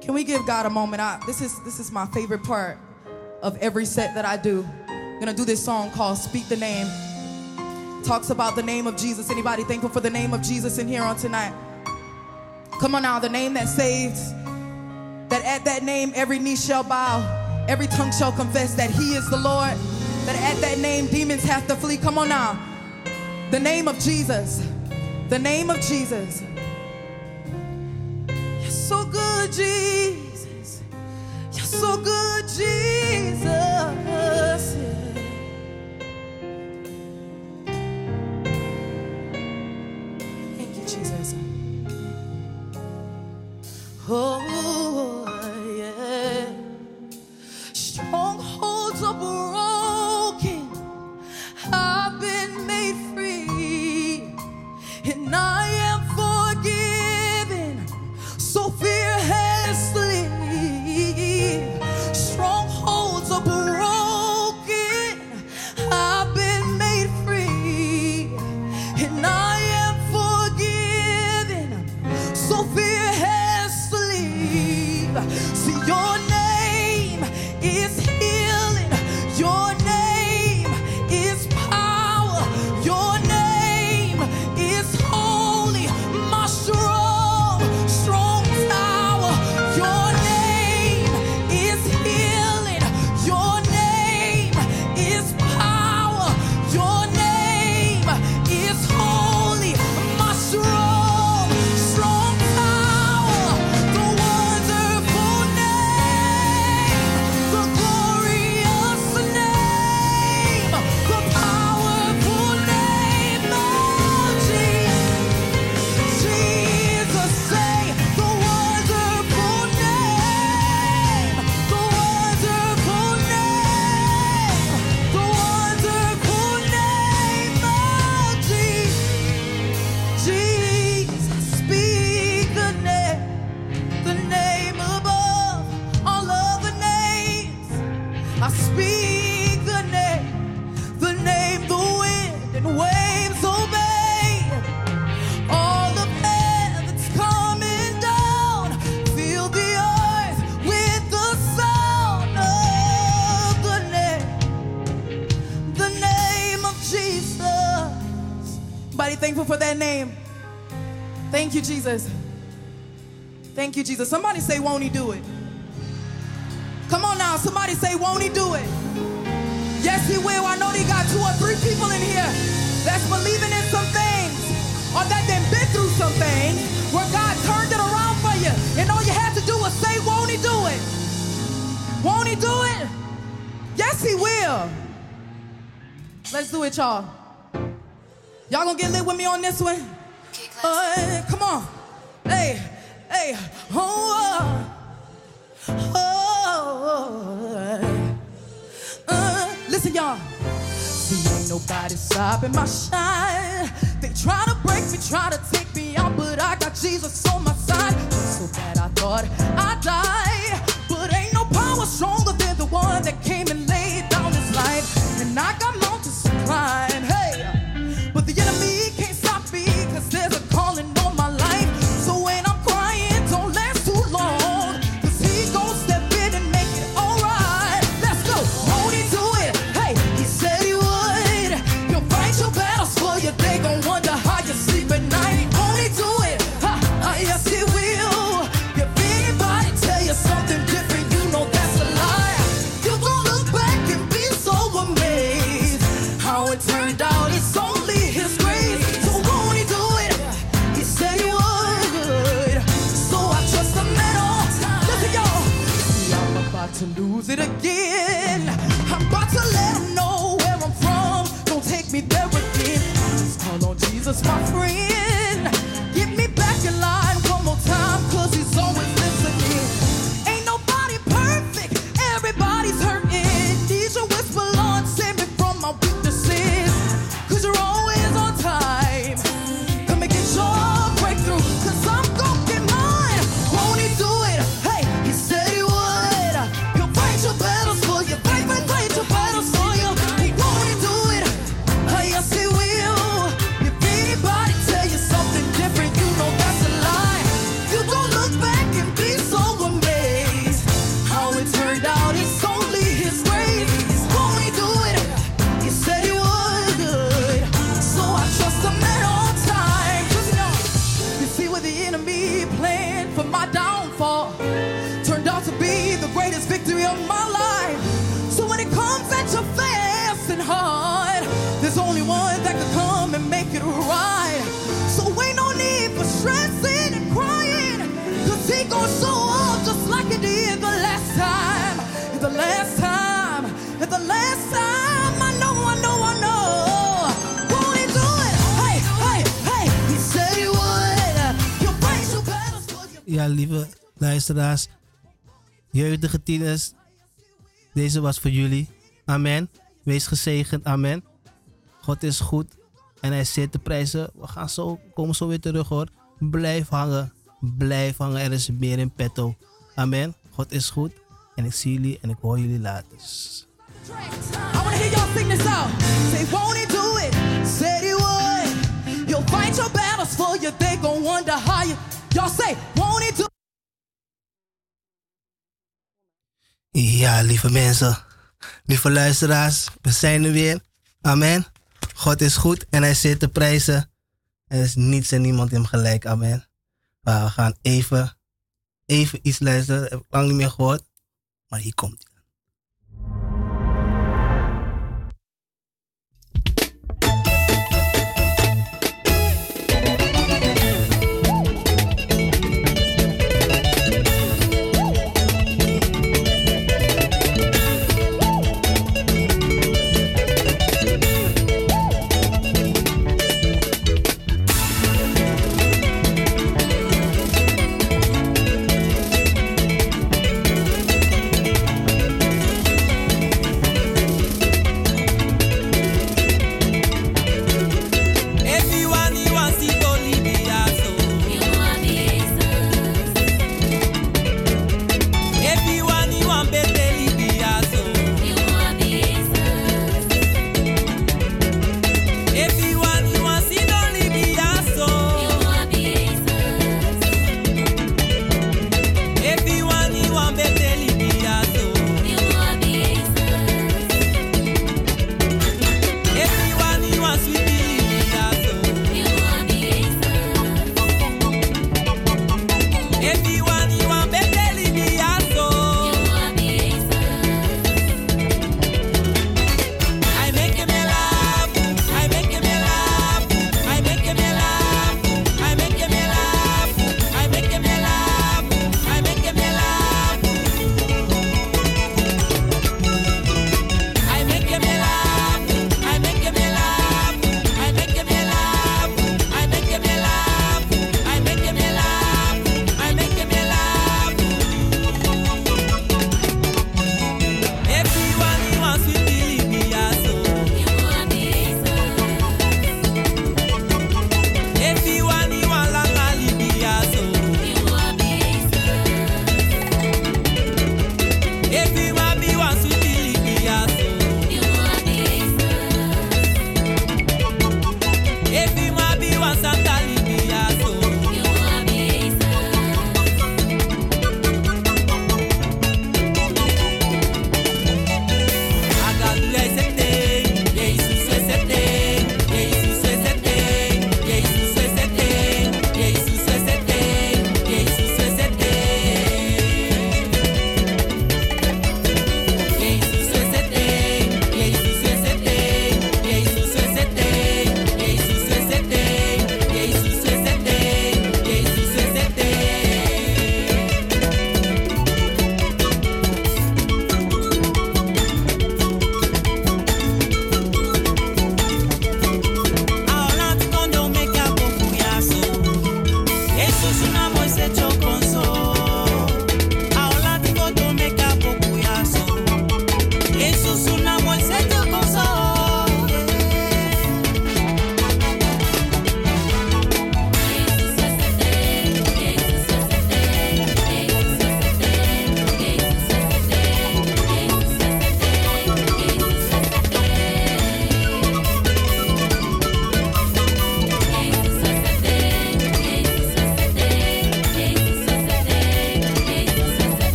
Can we give God a moment? I, this is this is my favorite part of every set that I do. I'm gonna do this song called "Speak the Name." Talks about the name of Jesus. Anybody thankful for the name of Jesus in here on tonight? Come on now, the name that saves. That at that name every knee shall bow, every tongue shall confess that He is the Lord. That at that name demons have to flee. Come on now, the name of Jesus. The name of Jesus. You're so good, Jesus. So good, Jesus. Yeah. Thank you, Jesus. Oh, Thank you, Jesus. Thank you, Jesus. Somebody say, won't he do it? Come on now. Somebody say, won't he do it? Yes, he will. I know they got two or three people in here that's believing in some things or that they've been through some things where God turned it around for you. And all you have to do is say, won't he do it? Won't he do it? Yes, he will. Let's do it, y'all. Y'all gonna get lit with me on this one? Come on. Hey, hey, oh, oh, uh, listen, y'all. See, ain't nobody stopping my shine. They try to break me, try to take me out, but I got Jesus on my side. So bad I thought I'd die, but ain't no power stronger than the one that came and laid down his life. And I got mountains to climb, hey, but the enemy was my friend. Lieve luisteraars, jeugdige tieners, deze was voor jullie. Amen. Wees gezegend. Amen. God is goed en hij zit te prijzen. We gaan zo, komen zo weer terug hoor. Blijf hangen. Blijf hangen. Er is meer in petto. Amen. God is goed. En ik zie jullie en ik hoor jullie later. I hear y'all sing this out. Say, do it? You'll fight your battles for wonder. Y'all say, won't he do Ja, lieve mensen. Lieve luisteraars. We zijn er weer. Amen. God is goed en hij zit te prijzen. Er is niets en niemand hem gelijk. Amen. Maar we gaan even, even iets luisteren. Heb ik lang niet meer gehoord. Maar hier komt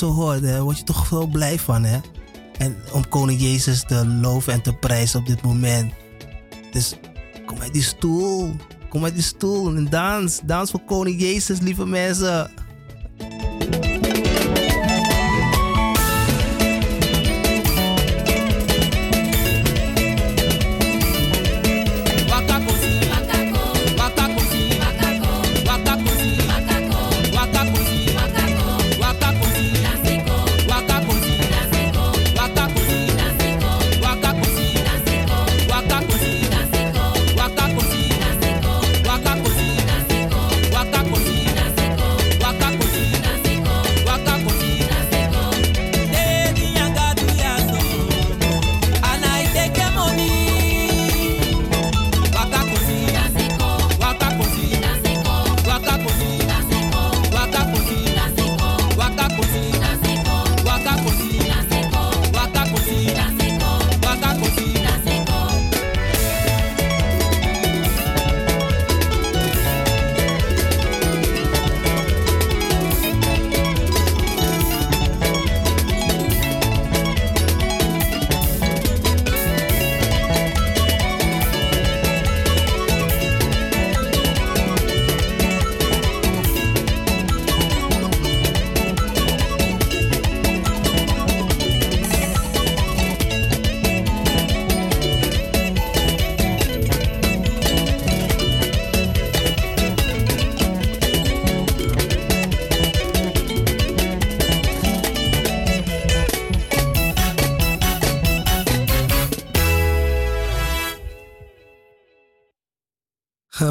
zo hoort, word je toch veel blij van, hè? En om koning Jezus te loven en te prijzen op dit moment. Dus kom uit die stoel. Kom uit die stoel en dans. Dans voor koning Jezus, lieve mensen.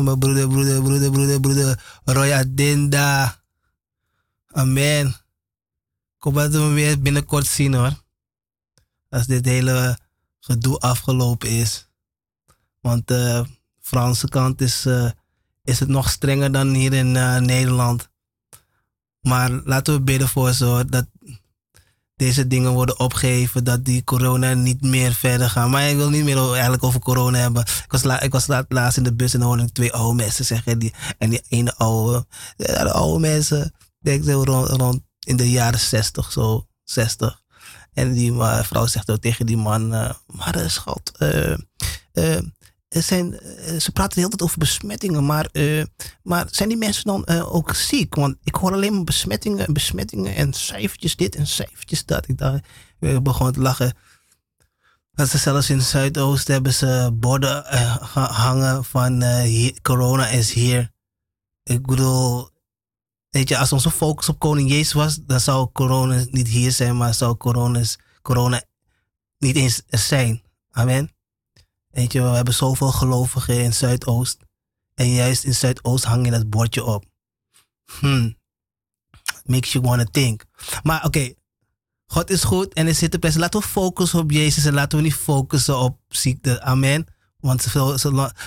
Mijn broeder, broeder, broeder, broeder, broeder. Roy Adinda. Amen. Ik hoop dat we hem weer binnenkort zien hoor. Als dit hele gedoe afgelopen is. Want de Franse kant is, uh, is het nog strenger dan hier in uh, Nederland. Maar laten we bidden voor ze. Dat deze dingen worden opgegeven, dat die corona niet meer verder gaat. Maar ik wil niet meer eigenlijk over corona hebben. Ik was, la, ik was laatst in de bus en dan hoorde ik twee oude mensen zeggen. Die, en die ene oude, de oude mensen, denk ik rond, rond in de jaren 60, zo 60. En die vrouw zegt ook tegen die man, uh, maar schat, uh, zijn, ze praten de hele tijd over besmettingen, maar, maar zijn die mensen dan ook ziek? Want ik hoor alleen maar besmettingen en besmettingen en cijfertjes dit en cijfertjes dat. Ik ik begon te lachen. Dat ze zelfs in Zuidoost hebben ze borden hangen van corona is hier. Ik bedoel, weet je, als onze focus op koning Jezus was, dan zou corona niet hier zijn, maar zou corona niet eens zijn. Amen. Weet je, we hebben zoveel gelovigen in Zuidoost. En juist in Zuidoost hang je dat bordje op. Hmm. Makes you wanna think. Maar oké, God is goed en er zit best. Laten we focussen op Jezus en laten we niet focussen op ziekte. Amen. Want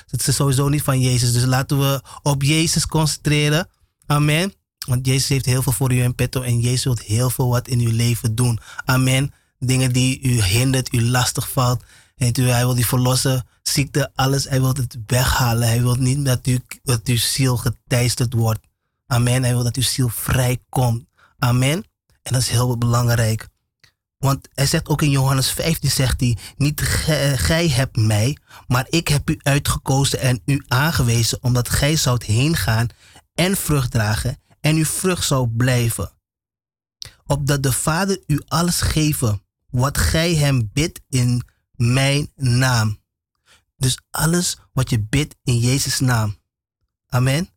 het is sowieso niet van Jezus. Dus laten we op Jezus concentreren. Amen. Want Jezus heeft heel veel voor u in petto en Jezus wil heel veel wat in uw leven doen. Amen. Dingen die u hindert, u lastig valt. Weet hij wil die verlossen, ziekte, alles. Hij wil het weghalen. Hij wil niet dat, u, dat uw ziel geteisterd wordt. Amen. Hij wil dat uw ziel vrijkomt. Amen. En dat is heel belangrijk. Want hij zegt ook in Johannes 15, zegt hij, niet gij hebt mij, maar ik heb u uitgekozen en u aangewezen, omdat gij zoudt heen gaan en vrucht dragen en uw vrucht zou blijven. Opdat de Vader u alles geven, wat gij hem bidt in mijn naam. Dus alles wat je bidt in Jezus' naam. Amen.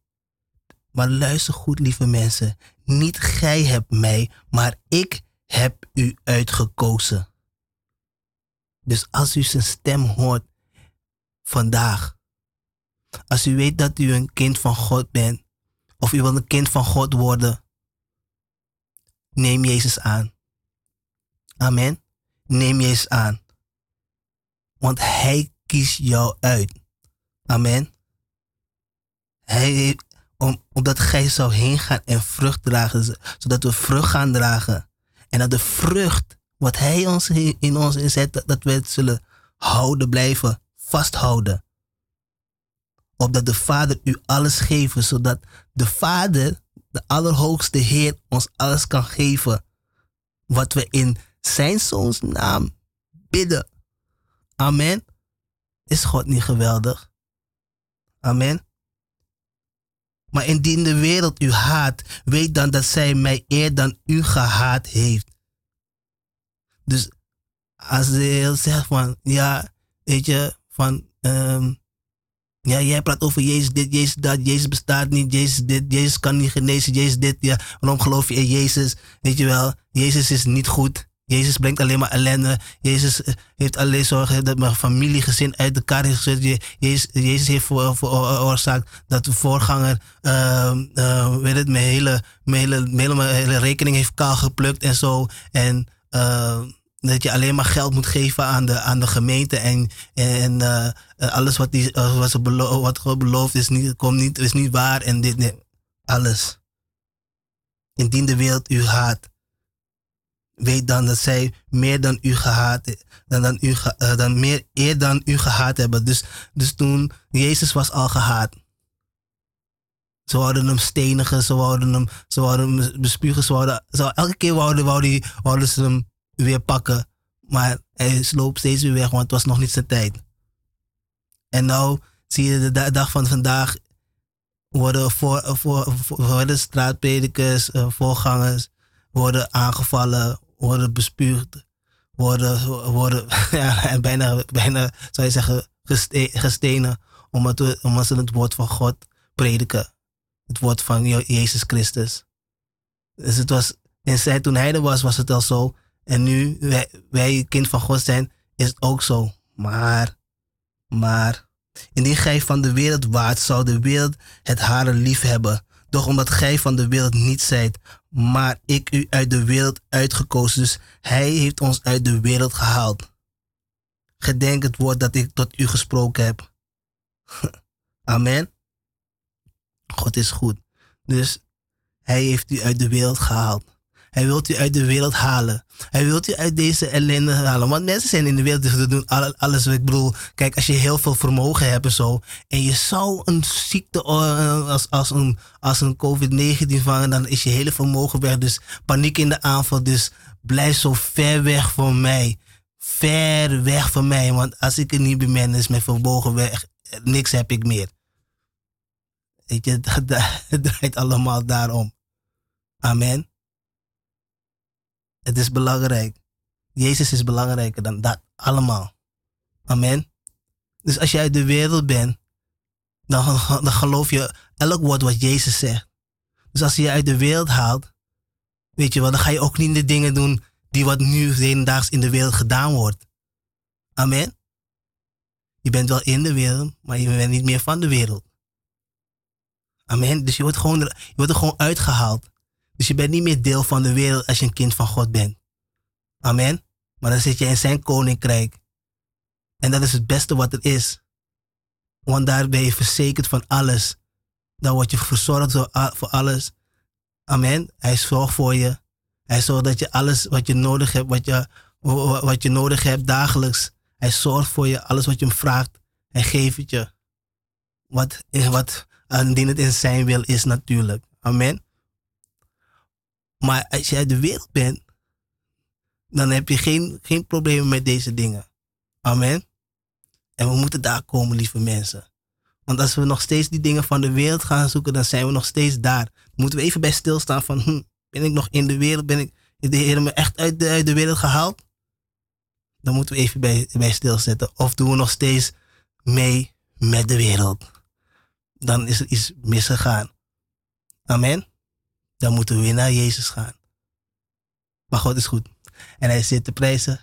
Maar luister goed, lieve mensen. Niet gij hebt mij, maar ik heb u uitgekozen. Dus als u zijn stem hoort vandaag, als u weet dat u een kind van God bent, of u wilt een kind van God worden, neem Jezus aan. Amen. Neem Jezus aan. Want Hij kiest jou uit. Amen. Hij, om, omdat gij zou heen gaan en vrucht dragen, zodat we vrucht gaan dragen. En dat de vrucht, wat Hij ons in ons inzet, dat we het zullen houden, blijven vasthouden. Opdat de Vader u alles geeft, zodat de Vader, de Allerhoogste Heer, ons alles kan geven. wat we in zijn zoons naam bidden. Amen. Is God niet geweldig? Amen. Maar indien de wereld u haat, weet dan dat zij mij eer dan u gehaat heeft. Dus als de Heer zegt van, ja, weet je, van, ehm, ja, jij praat over Jezus dit, Jezus dat, Jezus bestaat niet, Jezus dit, Jezus kan niet genezen, Jezus dit, ja, waarom geloof je in Jezus? Weet je wel, Jezus is niet goed. Jezus brengt alleen maar ellende. Jezus eh, heeft alleen zorgen dat mijn familiegezin uit elkaar is gezet. Jezus, heeft veroorzaakt dat de voorganger, uh, weet het, mijn hele, hele, mijn hele, rekening heeft kaal geplukt en zo. En uh, dat je alleen maar geld moet geven aan de, aan de gemeente. En, en uh, alles wat, die, wat, ze wat God belooft is niet, komt niet, is niet waar. En dit, nee, alles. Indien de wereld u haat weet dan dat zij meer dan u gehaat, dan, dan, u, uh, dan meer eer dan u gehaat hebben. Dus, dus toen, Jezus was al gehaat. Ze wouden hem stenigen, ze wouden hem, ze wouden hem bespugen, ze wouden, elke keer wouden, wouden, ze hem weer pakken. Maar hij sloop steeds weer weg, want het was nog niet zijn tijd. En nou zie je de dag van vandaag worden, voor, voor, voor, worden straatpredikers, uh, voorgangers, worden aangevallen, worden bespuugd, worden, worden ja, bijna, bijna, zou je zeggen, gestenen, omdat, omdat ze het woord van God prediken. Het woord van Jezus Christus. Dus het was, in zijn, toen hij er was, was het al zo. En nu wij, wij kind van God zijn, is het ook zo. Maar, maar, indien gij van de wereld waart, zou de wereld het hare lief hebben. Doch omdat gij van de wereld niet zijt, maar ik u uit de wereld uitgekozen. Dus hij heeft ons uit de wereld gehaald. Gedenk het woord dat ik tot u gesproken heb. Amen. God is goed. Dus hij heeft u uit de wereld gehaald. Hij wilt u uit de wereld halen. Hij wilt u uit deze ellende halen. Want mensen zijn in de wereld, dus doen alles. Ik bedoel, kijk, als je heel veel vermogen hebt en zo. En je zou een ziekte eh, als, als een, als een COVID-19 vangen, dan is je hele vermogen weg. Dus paniek in de aanval. Dus blijf zo ver weg van mij. Ver weg van mij. Want als ik er niet ben, dan is mijn vermogen weg. Niks heb ik meer. Weet je, het draait allemaal daarom. Amen. Het is belangrijk. Jezus is belangrijker dan dat allemaal. Amen. Dus als je uit de wereld bent, dan, dan geloof je elk woord wat Jezus zegt. Dus als je je uit de wereld haalt, weet je wel, dan ga je ook niet de dingen doen die wat nu hedendaags in de wereld gedaan wordt. Amen. Je bent wel in de wereld, maar je bent niet meer van de wereld. Amen. Dus je wordt, gewoon, je wordt er gewoon uitgehaald. Dus je bent niet meer deel van de wereld als je een kind van God bent. Amen. Maar dan zit je in zijn koninkrijk. En dat is het beste wat er is. Want daar ben je verzekerd van alles. Dan word je verzorgd voor alles. Amen. Hij zorgt voor je. Hij zorgt dat je alles wat je nodig hebt, wat je, wat je nodig hebt dagelijks. Hij zorgt voor je. Alles wat je hem vraagt, hij geeft het je. Wat, wat indien het in zijn wil is natuurlijk. Amen. Maar als je uit de wereld bent, dan heb je geen, geen problemen met deze dingen. Amen. En we moeten daar komen, lieve mensen. Want als we nog steeds die dingen van de wereld gaan zoeken, dan zijn we nog steeds daar. moeten we even bij stilstaan van, hm, ben ik nog in de wereld? Ben ik, de Heer me echt uit de, uit de wereld gehaald? Dan moeten we even bij, bij stilzetten. Of doen we nog steeds mee met de wereld? Dan is er iets misgegaan. Amen dan moeten we weer naar Jezus gaan. Maar God is goed. En hij zit te prijzen.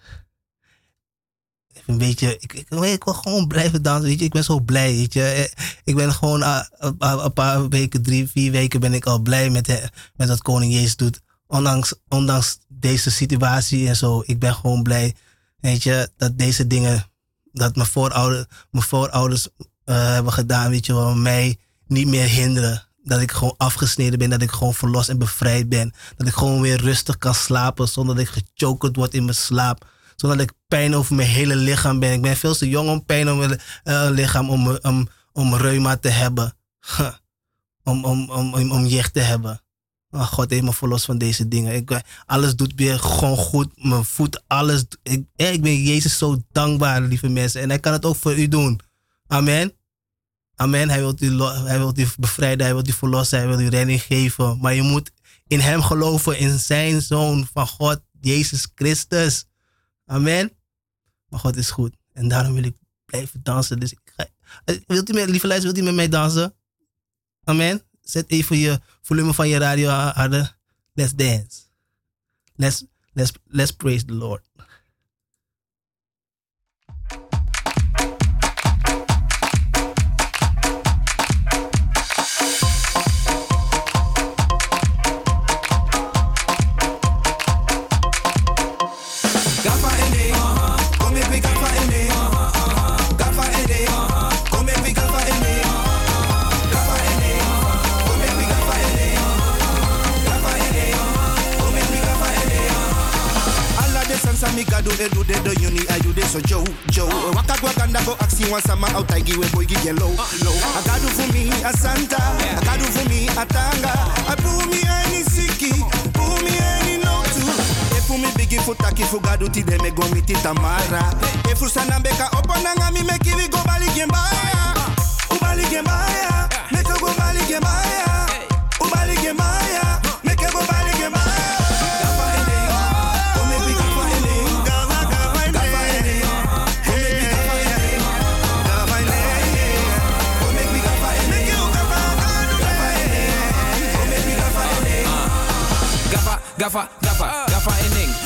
Een beetje, ik, ik, wil gewoon blijven dansen, weet je. Ik ben zo blij, weet je. Ik ben gewoon uh, een paar weken, drie, vier weken ben ik al blij met, met wat koning Jezus doet. Ondanks, ondanks deze situatie en zo. Ik ben gewoon blij, weet je, dat deze dingen, dat mijn voorouders, mijn voorouders uh, hebben gedaan, weet je wel, mij niet meer hinderen dat ik gewoon afgesneden ben, dat ik gewoon verlost en bevrijd ben. Dat ik gewoon weer rustig kan slapen zonder dat ik gechokerd word in mijn slaap. Zonder dat ik pijn over mijn hele lichaam ben. Ik ben veel te jong om pijn over mijn uh, lichaam, om, om, om reuma te hebben. om, om, om, om, jicht te hebben. Oh, God heeft me verlost van deze dingen. Ik, alles doet weer gewoon goed. Mijn voet, alles. Ik, ik ben Jezus zo dankbaar, lieve mensen. En hij kan het ook voor u doen. Amen. Amen. Hij wil u, hij wil bevrijden, hij wil u verlossen, hij wil u redding geven. Maar je moet in hem geloven, in zijn zoon van God, Jezus Christus. Amen. Maar God is goed. En daarom wil ik blijven dansen. Dus ik eh, wilt u met, lieve luister, wilt u met mij dansen? Amen. Zet even je volume van je radio harder. Let's dance. Let's, let's, let's praise the Lord. So Joe Joe. Waka gwaganda go aksi wan sama out I give boy give low low. Akadu for me a Santa Akadu for me a Tanga. I pull me any siki Pull me any no too bigi futaki fugadu ti de me go tamara. Efu sana beka oponanga mi me kiwi go bali gembaya Ubali gembaya Meko go bali gembaya Ubali gembaya Gafa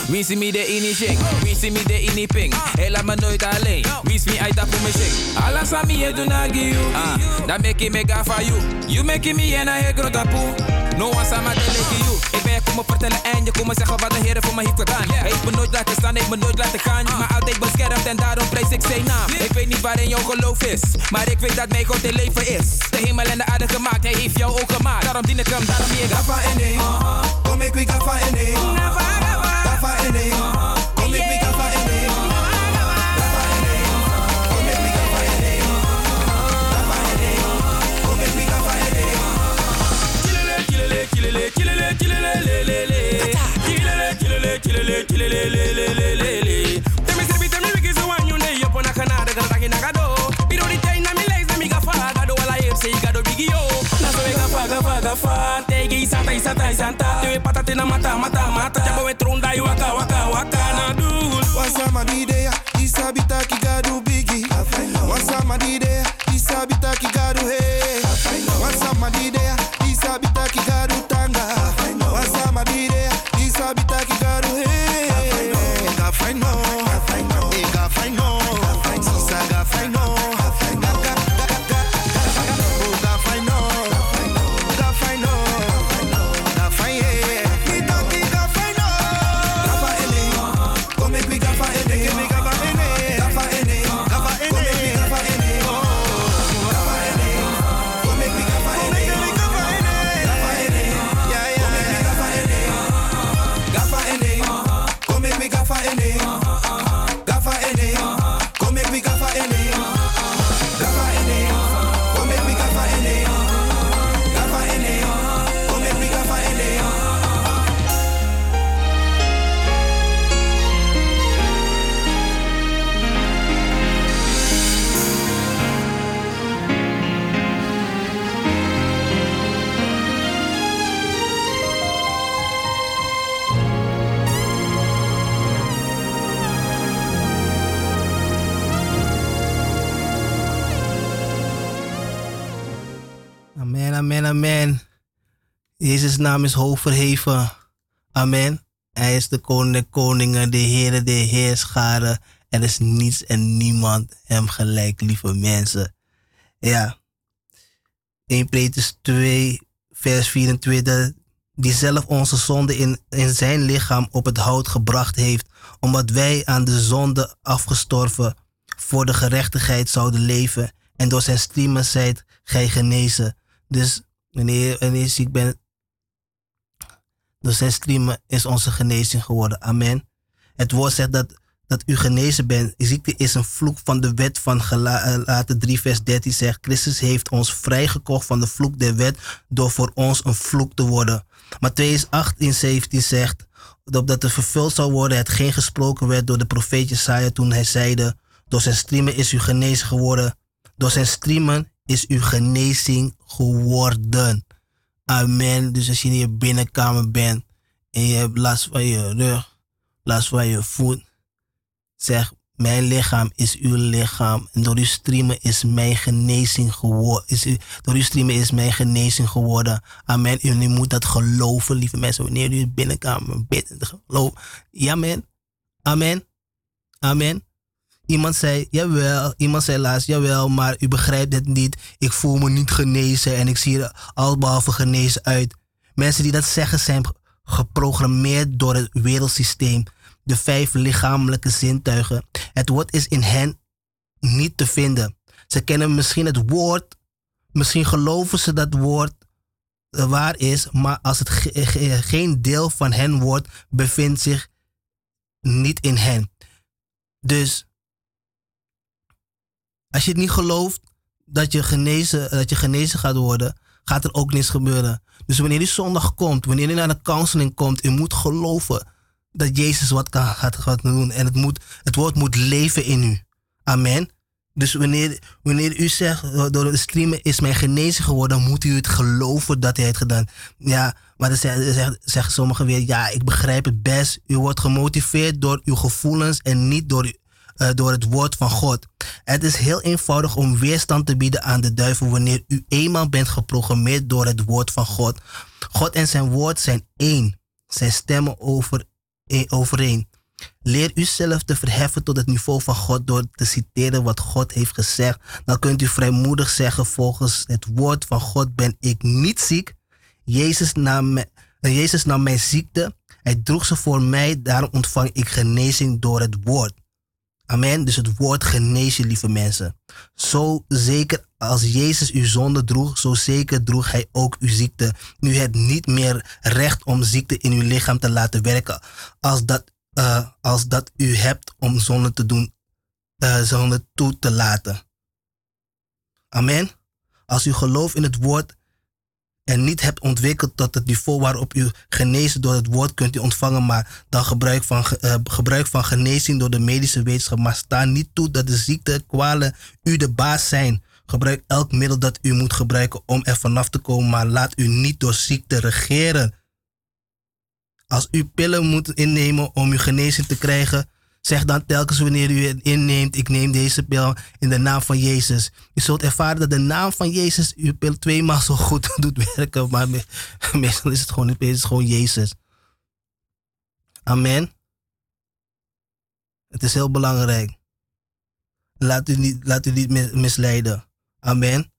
en ding. Wie zie me de ini shing? Wie zie me de ini ping? Hij laat me nooit alleen. Wie me uit dat voor me shing? Alles aan me do na give you. Ah, dat make me gaffa you. You make me en hij groot apu. No one sama de leke you. Ik ben komen vertellen en je komen zeggen wat de heren voor me heeft gedaan. Hij heeft me nooit laten staan, heeft me nooit laten gaan. Maar altijd beschermd en daarom prijs ik zijn naam. Ik weet niet waarin jouw geloof is. Maar ik weet dat mijn God in leven is. De hemel en de aarde gemaakt, hij heeft jou ook gemaakt. Daarom dien ik hem, daarom hier gaffa en ding. Kom ik weer gaffa en. Bigi yo. Na so we gafa gafa gafa. Tegi isanta isanta isanta. Tewe patate na mata mata mata. Jabo we tronda i waka waka waka na dul. Wasama didea, isabita ki bigi. Wasama didea, isabita ki hey. Jezus' naam is hoog verheven. Amen. Hij is de koning der koningen, de Heere der heerscharen. Er is niets en niemand hem gelijk, lieve mensen. Ja. 1 Petrus 2, vers 24. Die zelf onze zonde in, in zijn lichaam op het hout gebracht heeft. Omdat wij aan de zonde afgestorven voor de gerechtigheid zouden leven. En door zijn striemen zijt gij genezen. Dus wanneer, wanneer je ziek bent, door zijn striemen is onze genezing geworden. Amen. Het woord zegt dat dat u genezen bent. Ziekte is een vloek van de wet van Galaten 3 vers 13 zegt. Christus heeft ons vrijgekocht van de vloek der wet door voor ons een vloek te worden. Matthäus 18 17 zegt dat er vervuld zou worden hetgeen gesproken werd door de profeet Jesaja toen hij zeide, door zijn streamen is u genezen geworden. Door zijn streamen is uw genezing geworden. Amen. Dus als je in je binnenkamer bent en je hebt last van je rug, last van je voet, zeg mijn lichaam is uw lichaam. En door uw streamen is mijn genezing geworden. Door uw streamen is mijn genezing geworden. Amen. U moet dat geloven, lieve mensen. Wanneer u in binnenkamer bidt, geloof. Ja, amen. Amen. Amen. Iemand zei, jawel. Iemand zei laatst, jawel, maar u begrijpt het niet. Ik voel me niet genezen en ik zie er albehalve genezen uit. Mensen die dat zeggen zijn geprogrammeerd door het wereldsysteem. De vijf lichamelijke zintuigen. Het woord is in hen niet te vinden. Ze kennen misschien het woord. Misschien geloven ze dat woord waar is. Maar als het geen deel van hen wordt, bevindt zich niet in hen. Dus als je het niet gelooft dat je genezen, dat je genezen gaat worden, gaat er ook niets gebeuren. Dus wanneer die zondag komt, wanneer je naar de counseling komt, je moet geloven dat Jezus wat gaat, gaat doen. En het, moet, het woord moet leven in u. Amen. Dus wanneer, wanneer u zegt, oh, door het streamen is mijn genezen geworden, moet u het geloven dat hij het gedaan. Ja, maar dan zeggen, zeggen sommigen weer, ja, ik begrijp het best. U wordt gemotiveerd door uw gevoelens en niet door, uh, door het woord van God. Het is heel eenvoudig om weerstand te bieden aan de duivel wanneer u eenmaal bent geprogrammeerd door het woord van God. God en zijn woord zijn één. Zij stemmen over, eh, overeen. Leer uzelf te verheffen tot het niveau van God door te citeren wat God heeft gezegd. Dan kunt u vrijmoedig zeggen, volgens het woord van God ben ik niet ziek. Jezus nam, Jezus nam mijn ziekte. Hij droeg ze voor mij, daarom ontvang ik genezing door het woord. Amen. Dus het woord genezen, lieve mensen. Zo zeker als Jezus uw zonde droeg, zo zeker droeg hij ook uw ziekte. Nu hebt niet meer recht om ziekte in uw lichaam te laten werken als dat, uh, als dat u hebt om zonde te doen, uh, zonde toe te laten. Amen. Als u gelooft in het woord en niet hebt ontwikkeld tot het niveau waarop u genezen door het woord kunt u ontvangen, maar dan gebruik van, uh, gebruik van genezing door de medische wetenschap. Maar sta niet toe dat de ziekte, kwalen u de baas zijn. Gebruik elk middel dat u moet gebruiken om er vanaf te komen, maar laat u niet door ziekte regeren. Als u pillen moet innemen om uw genezing te krijgen, Zeg dan telkens wanneer u het inneemt, ik neem deze pil in de naam van Jezus. U zult ervaren dat de naam van Jezus uw pil tweemaal zo goed doet werken. Maar meestal is het gewoon, het is gewoon Jezus. Amen. Het is heel belangrijk. Laat u niet, laat u niet misleiden. Amen.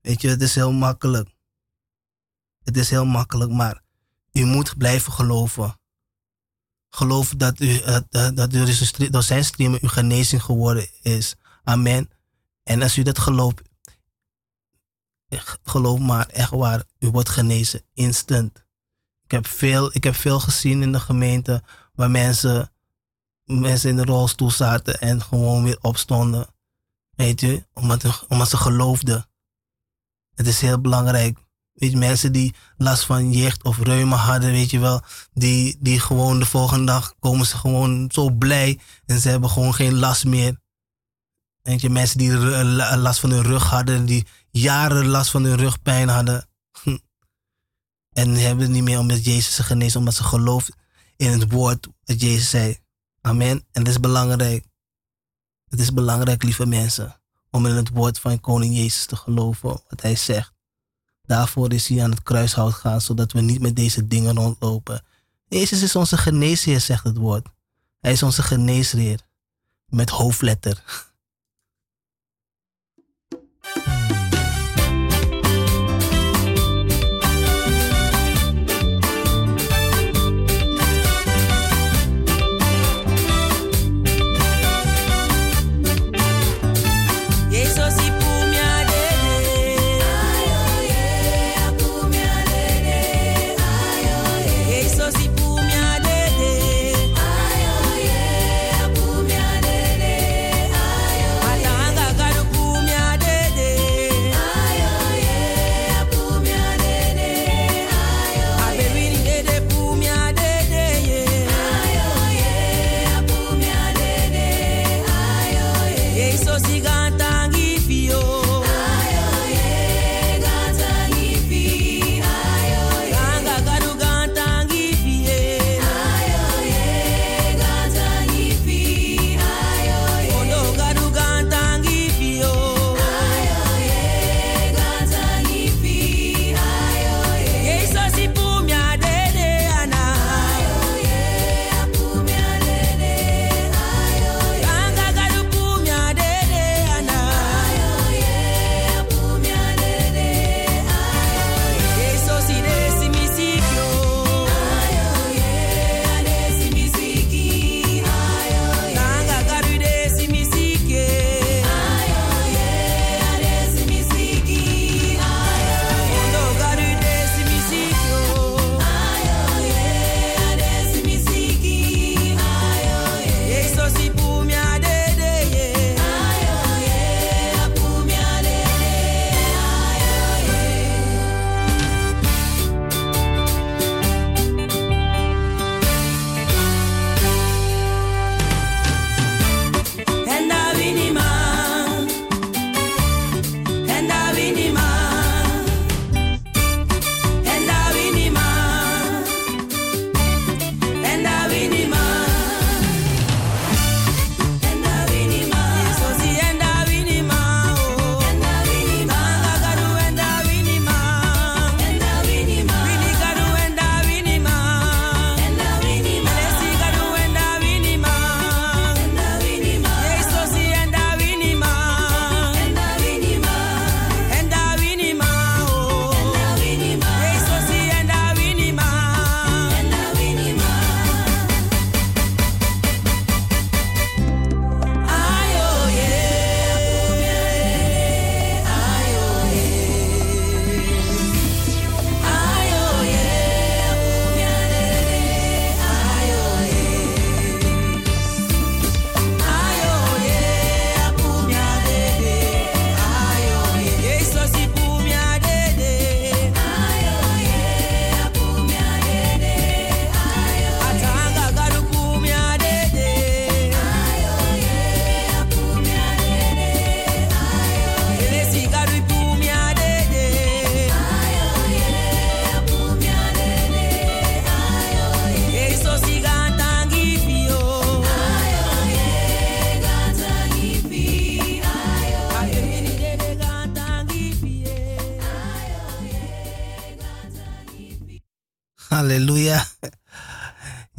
Weet je, het is heel makkelijk. Het is heel makkelijk, maar u moet blijven geloven geloof dat, u, uh, dat door, door zijn streamen uw genezing geworden is. Amen. En als u dat gelooft, geloof maar echt waar, u wordt genezen instant. Ik heb veel, ik heb veel gezien in de gemeente waar mensen, mensen in de rolstoel zaten en gewoon weer opstonden. Weet je, omdat, omdat ze geloofden. Het is heel belangrijk Weet mensen die last van jicht of reuma hadden, weet je wel. Die, die gewoon de volgende dag komen ze gewoon zo blij. En ze hebben gewoon geen last meer. Weet je, mensen die last van hun rug hadden. Die jaren last van hun rugpijn hadden. En hebben het niet meer omdat Jezus ze geneest. Omdat ze geloofden in het woord dat Jezus zei. Amen. En dat is belangrijk. Het is belangrijk, lieve mensen. Om in het woord van koning Jezus te geloven. Wat hij zegt. Daarvoor is hij aan het kruishout gaan, zodat we niet met deze dingen rondlopen. Jezus is onze geneesheer, zegt het woord. Hij is onze geneesheer. Met hoofdletter.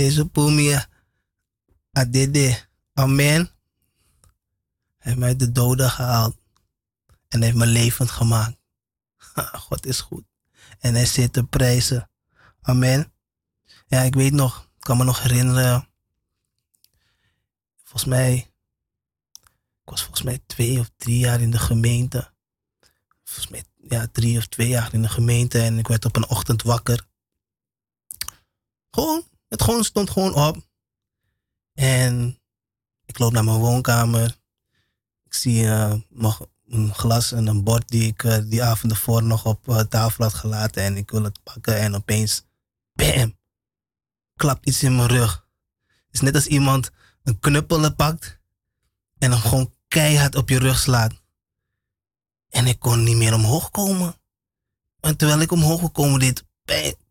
Jezus pumia. Adede. Amen. Hij heeft mij de doden gehaald. En heeft me levend gemaakt. God is goed. En hij zit te prijzen. Amen. Ja, ik weet nog. Ik kan me nog herinneren. Volgens mij. Ik was volgens mij twee of drie jaar in de gemeente. Volgens mij ja, drie of twee jaar in de gemeente. En ik werd op een ochtend wakker. Gewoon. Het stond gewoon op. En ik loop naar mijn woonkamer. Ik zie nog een glas en een bord die ik eh, die avond ervoor nog op eh, tafel had gelaten. En ik wil het pakken en opeens, bam, klapt iets in mijn rug. Het is net als iemand een knuppel pakt en hem gewoon keihard op je rug slaat. En ik kon niet meer omhoog komen. En terwijl ik omhoog kon komen, dit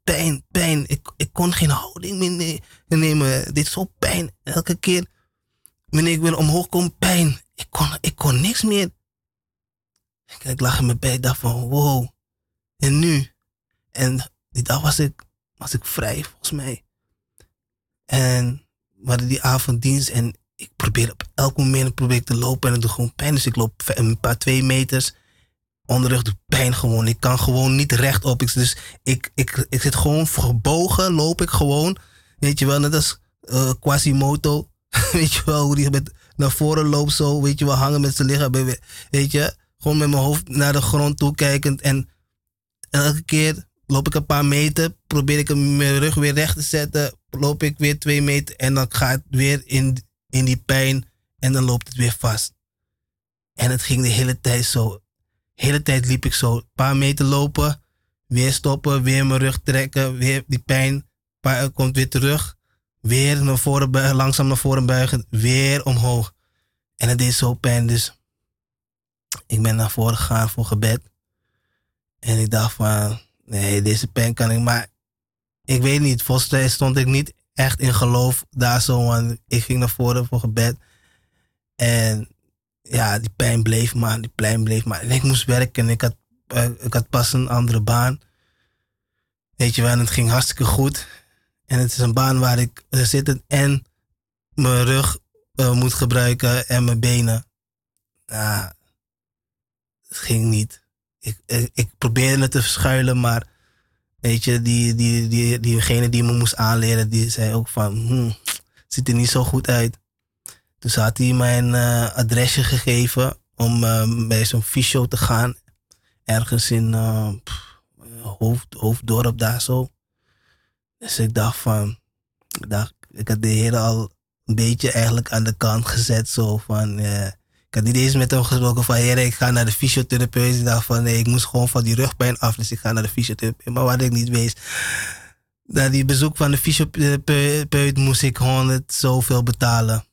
pijn, pijn. Ik, ik kon geen houding meer nemen. Dit is zo pijn. Elke keer wanneer ik wil omhoog komen, pijn. Ik kon, ik kon niks meer. Ik, ik lag in mijn bed, dacht van wow. En nu? En die dag was ik, was ik vrij, volgens mij. En we hadden die avonddienst en ik probeer op elk moment probeer ik te lopen en het doet gewoon pijn. Dus ik loop een paar twee meters. Onderrug doet pijn gewoon. Ik kan gewoon niet rechtop. Ik, dus ik, ik, ik zit gewoon gebogen, loop ik gewoon. Weet je wel, net als uh, Quasimodo. weet je wel, hoe die met naar voren loopt zo. Weet je wel, hangen met zijn lichaam. Weet je, gewoon met mijn hoofd naar de grond toe kijkend. En elke keer loop ik een paar meter, probeer ik mijn rug weer recht te zetten. Loop ik weer twee meter en dan gaat het weer in, in die pijn. En dan loopt het weer vast. En het ging de hele tijd zo. Hele tijd liep ik zo. Een paar meter lopen, weer stoppen, weer mijn rug trekken, weer die pijn. Paar, komt weer terug. Weer naar voren buigen, langzaam naar voren buigen, weer omhoog. En het deed zo pijn, dus ik ben naar voren gegaan voor gebed. En ik dacht van, nee, deze pijn kan ik maar. Ik weet niet, volgens mij stond ik niet echt in geloof daar zo, want ik ging naar voren voor gebed. En ja, die pijn bleef maar, die pijn bleef maar. En ik moest werken en ik had, eh, ik had pas een andere baan. Weet je wel, en het ging hartstikke goed. En het is een baan waar ik zit en mijn rug uh, moet gebruiken en mijn benen. Ja, het ging niet. Ik, ik, ik, probeerde het te verschuilen, maar weet je, die, die, die, diegene die me moest aanleren, die zei ook van, hm, ziet er niet zo goed uit. Dus had hij mijn uh, adresje gegeven om uh, bij zo'n fysio te gaan. Ergens in uh, hoofd, Hoofddorp daar zo. Dus ik dacht van, ik, dacht, ik had de heren al een beetje eigenlijk aan de kant gezet. Zo van, ik had niet eens met hem gesproken van, heer, ik ga naar de fysiotherapeut. Ik dacht van, nee, ik moest gewoon van die rugpijn af. Dus ik ga naar de fysiotherapeut. Maar wat ik niet wist, na die bezoek van de fysiotherapeut moest ik honderd zoveel betalen.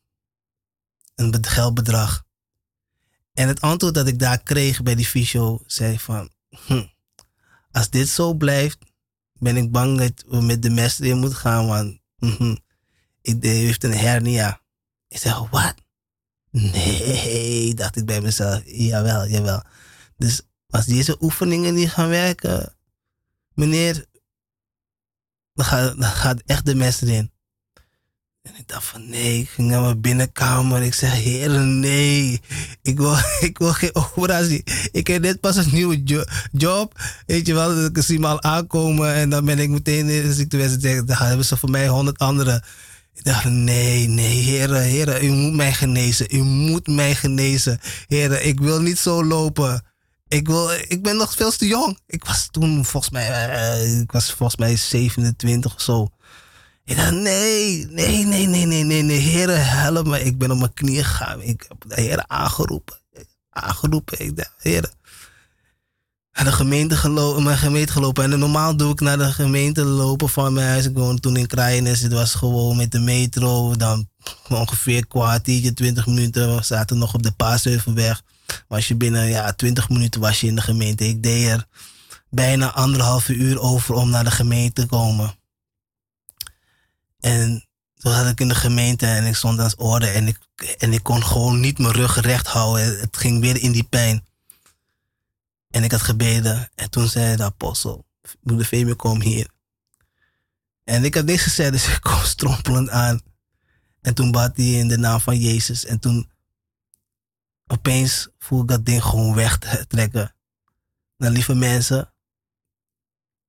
Een geldbedrag. En het antwoord dat ik daar kreeg bij die fysio zei van, hm, als dit zo blijft, ben ik bang dat we met de mes in moeten gaan, want hm, ik, heeft een hernia. Ik zeg, wat? Nee, dacht ik bij mezelf. Jawel, jawel. Dus als deze oefeningen niet gaan werken, meneer, dan gaat, dan gaat echt de mes erin. En ik dacht van nee, ik ging naar mijn binnenkamer. Ik zeg, heren, nee. Ik wil, ik wil geen operatie. Ik heb net pas een nieuwe job. Weet je wel, ik zie me al aankomen. En dan ben ik meteen in de ziektewet. Dan hebben ze voor mij honderd andere ik dacht, nee, nee, heren, heren, u moet mij genezen. U moet mij genezen. Heren, ik wil niet zo lopen. Ik, wil, ik ben nog veel te jong. Ik was toen volgens mij, uh, ik was volgens mij 27 of zo. Ik dacht, nee, nee, nee, nee, nee, nee, nee. Heren, help me. Ik ben op mijn knieën gegaan. Ik heb de heren aangeroepen. Aangeroepen. Ik dacht, heren, naar de gemeente gelopen, mijn gemeente gelopen. En normaal doe ik naar de gemeente lopen van mijn huis. Ik woonde toen in Kraaienest. Het was gewoon met de metro. Dan ongeveer kwartiertje, 20 minuten. We zaten nog op de Paasheuvelweg. Was je binnen ja, 20 minuten was je in de gemeente. Ik deed er bijna anderhalve uur over om naar de gemeente te komen. En toen zat ik in de gemeente en ik stond aan het orde. En ik, en ik kon gewoon niet mijn rug recht houden. Het ging weer in die pijn. En ik had gebeden. En toen zei de apostel, moeder Femi, kom hier. En ik had niks gezegd, dus ik kwam strompelend aan. En toen bad hij in de naam van Jezus. En toen opeens voel ik dat ding gewoon wegtrekken. Nou, lieve mensen,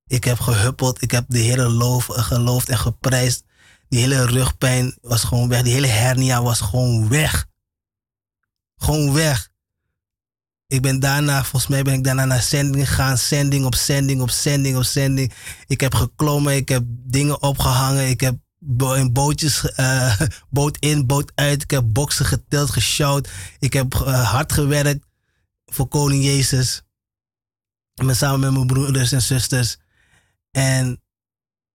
ik heb gehuppeld, ik heb de hele loof, geloofd en geprijsd. Die hele rugpijn was gewoon weg, die hele hernia was gewoon weg. Gewoon weg. Ik ben daarna, volgens mij ben ik daarna naar zending gegaan. Zending op zending op zending op zending. Ik heb geklommen, ik heb dingen opgehangen. Ik heb in bootjes, uh, boot in, boot uit. Ik heb boksen getild, geshout. Ik heb uh, hard gewerkt voor Koning Jezus. Samen met mijn broeders en zusters. En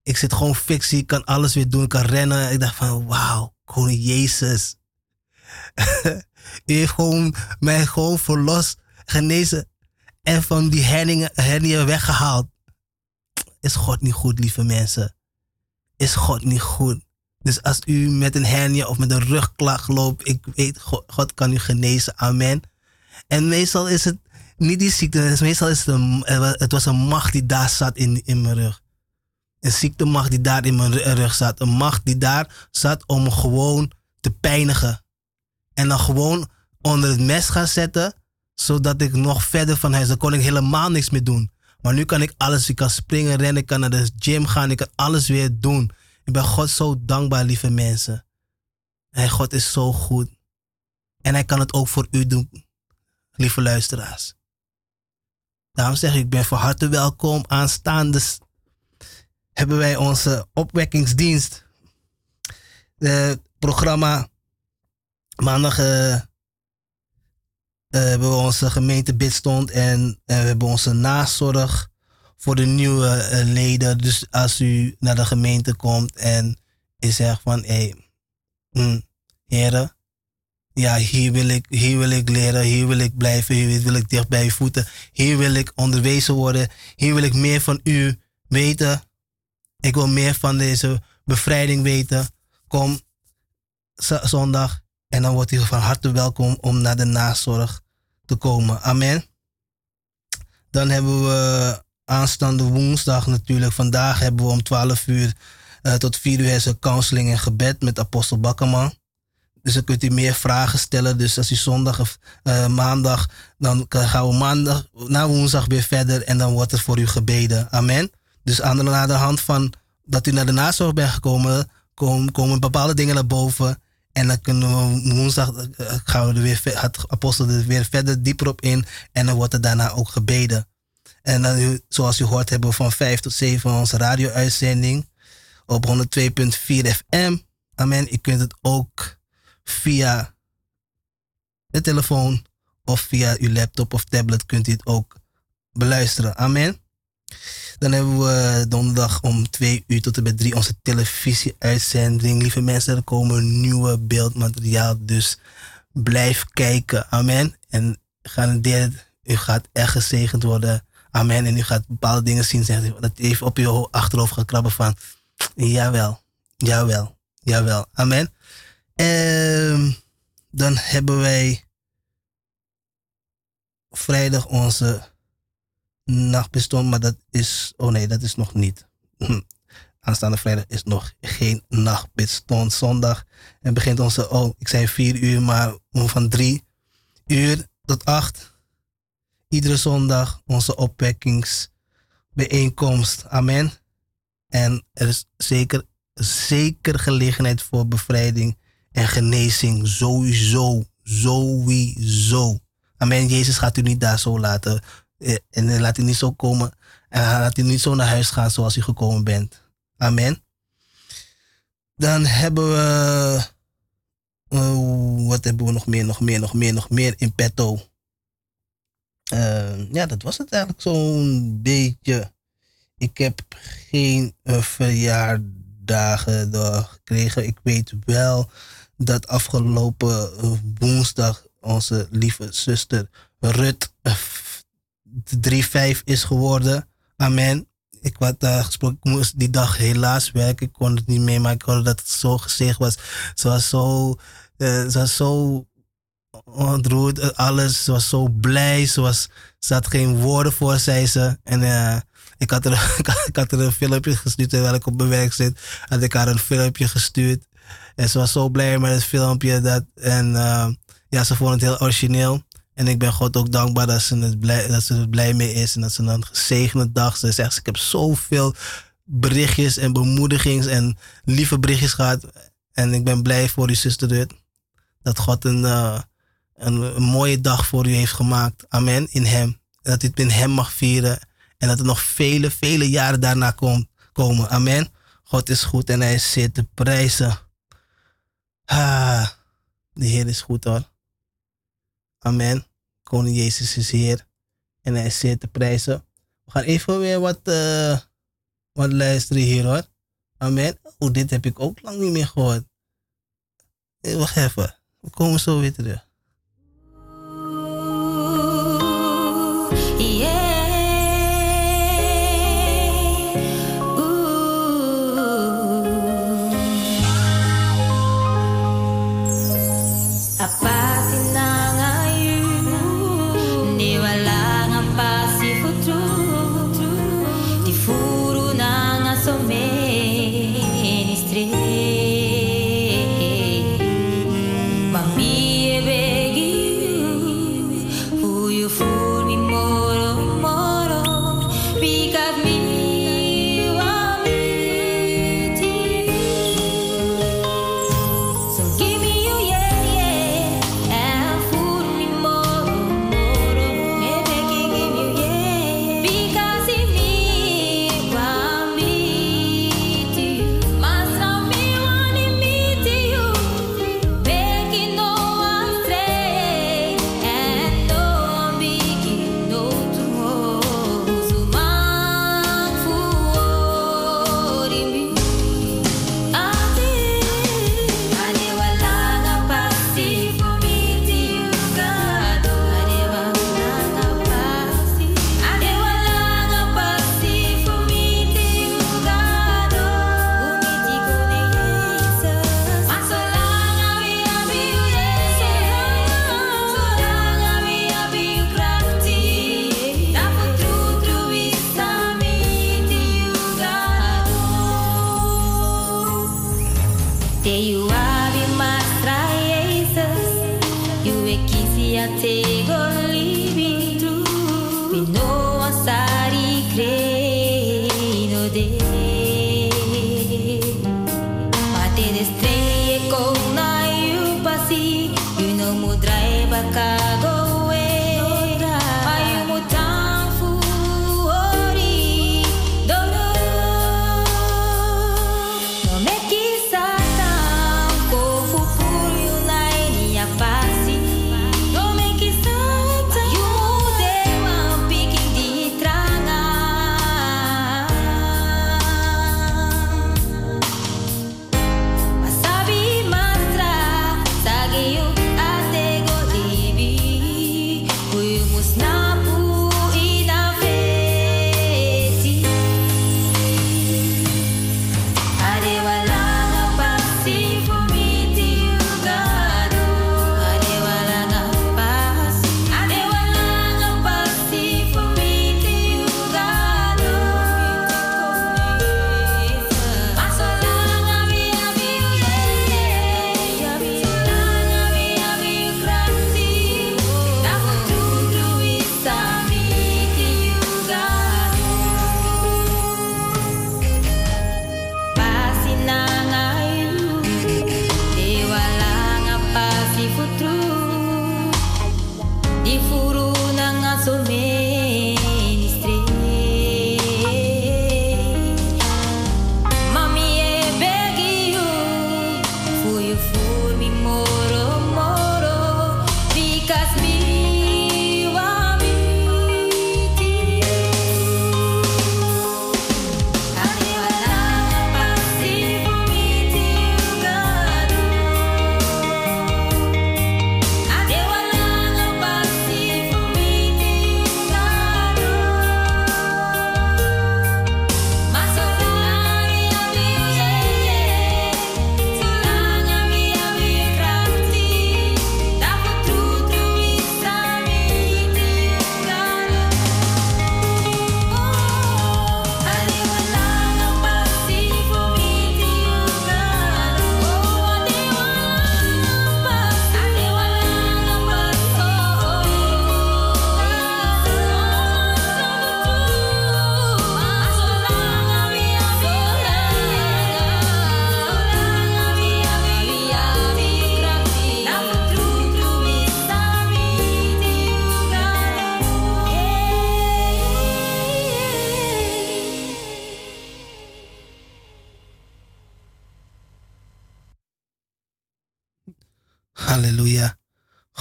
ik zit gewoon fictie, ik kan alles weer doen, ik kan rennen. Ik dacht van, wauw, Koning Jezus. U heeft gewoon mij gewoon verlost, genezen en van die hernia weggehaald. Is God niet goed, lieve mensen? Is God niet goed? Dus als u met een hernia of met een rugklacht loopt, ik weet, God, God kan u genezen. Amen. En meestal is het niet die ziekte, meestal is het een, het was een macht die daar zat in, in mijn rug. Een ziektemacht die daar in mijn rug zat. Een macht die daar zat om gewoon te pijnigen. En dan gewoon onder het mes gaan zetten, zodat ik nog verder van huis. Dan kon ik helemaal niks meer doen. Maar nu kan ik alles. Ik kan springen, rennen, ik kan naar de gym gaan, ik kan alles weer doen. Ik ben God zo dankbaar, lieve mensen. En God is zo goed. En hij kan het ook voor u doen, lieve luisteraars. Daarom zeg ik, ik ben van harte welkom. Aanstaande hebben wij onze opwekkingsdienst. Programma maandag uh, uh, hebben we onze gemeente bidstond en we hebben onze nazorg voor de nieuwe leden. Dus als u naar de gemeente komt en je zegt van hé, mm, heren, ja, hier wil, ik, hier wil ik leren, hier wil ik blijven, hier wil ik dicht bij uw voeten, hier wil ik onderwezen worden, hier wil ik meer van u weten. Ik wil meer van deze bevrijding weten. Kom zondag en dan wordt u van harte welkom om naar de nazorg te komen. Amen. Dan hebben we aanstaande woensdag natuurlijk. Vandaag hebben we om 12 uur uh, tot 4 uur een counseling en gebed met apostel Bakkerman. Dus dan kunt u meer vragen stellen. Dus als u zondag of uh, maandag, dan gaan we maandag na woensdag weer verder en dan wordt er voor u gebeden. Amen. Dus aan de, de hand van dat u naar de nazorg bent gekomen, komen, komen bepaalde dingen naar boven. En dan kunnen we woensdag eh, gaan we er weer, het apostel er weer verder dieper op in. En dan wordt er daarna ook gebeden. En dan, zoals u hoort, hebben we van 5 tot 7 onze radio-uitzending op 102.4 FM. Amen. U kunt het ook via de telefoon of via uw laptop of tablet kunt u het ook beluisteren. Amen. Dan hebben we donderdag om 2 uur tot en met 3 onze televisie-uitzending. Lieve mensen, er komen nieuwe beeldmateriaal. Dus blijf kijken. Amen. En garandeer, u gaat echt gezegend worden. Amen. En u gaat bepaalde dingen zien. Zeg, dat even op je achterhoofd gaat krabben van. Jawel, jawel, jawel. Amen. En dan hebben wij vrijdag onze nachtbeston, maar dat is. Oh nee, dat is nog niet. Hm. Aanstaande vrijdag is nog geen nachtbeston. Zondag en begint onze. Oh, ik zei vier uur, maar van drie uur tot acht. Iedere zondag onze opwekkingsbijeenkomst. Amen. En er is zeker, zeker gelegenheid voor bevrijding en genezing. Sowieso. Sowieso. Amen. Jezus gaat u niet daar zo laten en laat u niet zo komen. En laat u niet zo naar huis gaan zoals u gekomen bent. Amen. Dan hebben we. Wat hebben we nog meer, nog meer, nog meer, nog meer in petto? Ja, dat was het eigenlijk zo'n beetje. Ik heb geen uh, verjaardagen gekregen. Ik weet wel dat afgelopen woensdag onze lieve zuster Rut 3-5 is geworden. Amen. Ik had uh, gesproken, ik moest die dag helaas werken. Ik kon het niet mee, maar ik hoorde dat het zo gezegd was. Ze was zo, uh, ze was zo ontroerd, alles. Ze was zo blij. Ze, was, ze had geen woorden voor, zei ze. En Ik had, er, ik had er een filmpje gestuurd terwijl ik op mijn werk zit. Had ik haar een filmpje gestuurd. En ze was zo blij met het filmpje. Dat, en ja, ze vond het heel origineel. En ik ben God ook dankbaar dat ze, het dat ze er blij mee is. En dat ze een gezegende dag. Ze zegt, ik heb zoveel berichtjes en bemoedigings en lieve berichtjes gehad. En ik ben blij voor u, zuster Rut. Dat God een, uh, een, een, mooie dag voor u heeft gemaakt. Amen. In hem. En dat u het in hem mag vieren. En dat er nog vele, vele jaren daarna kom, komen. Amen. God is goed en hij zeer te prijzen. Ah, de Heer is goed hoor. Amen. Koning Jezus is Heer. En hij is zeer te prijzen. We gaan even weer wat, uh, wat luisteren hier hoor. Amen. Oh, dit heb ik ook lang niet meer gehoord. Hey, wacht even. We komen zo weer terug.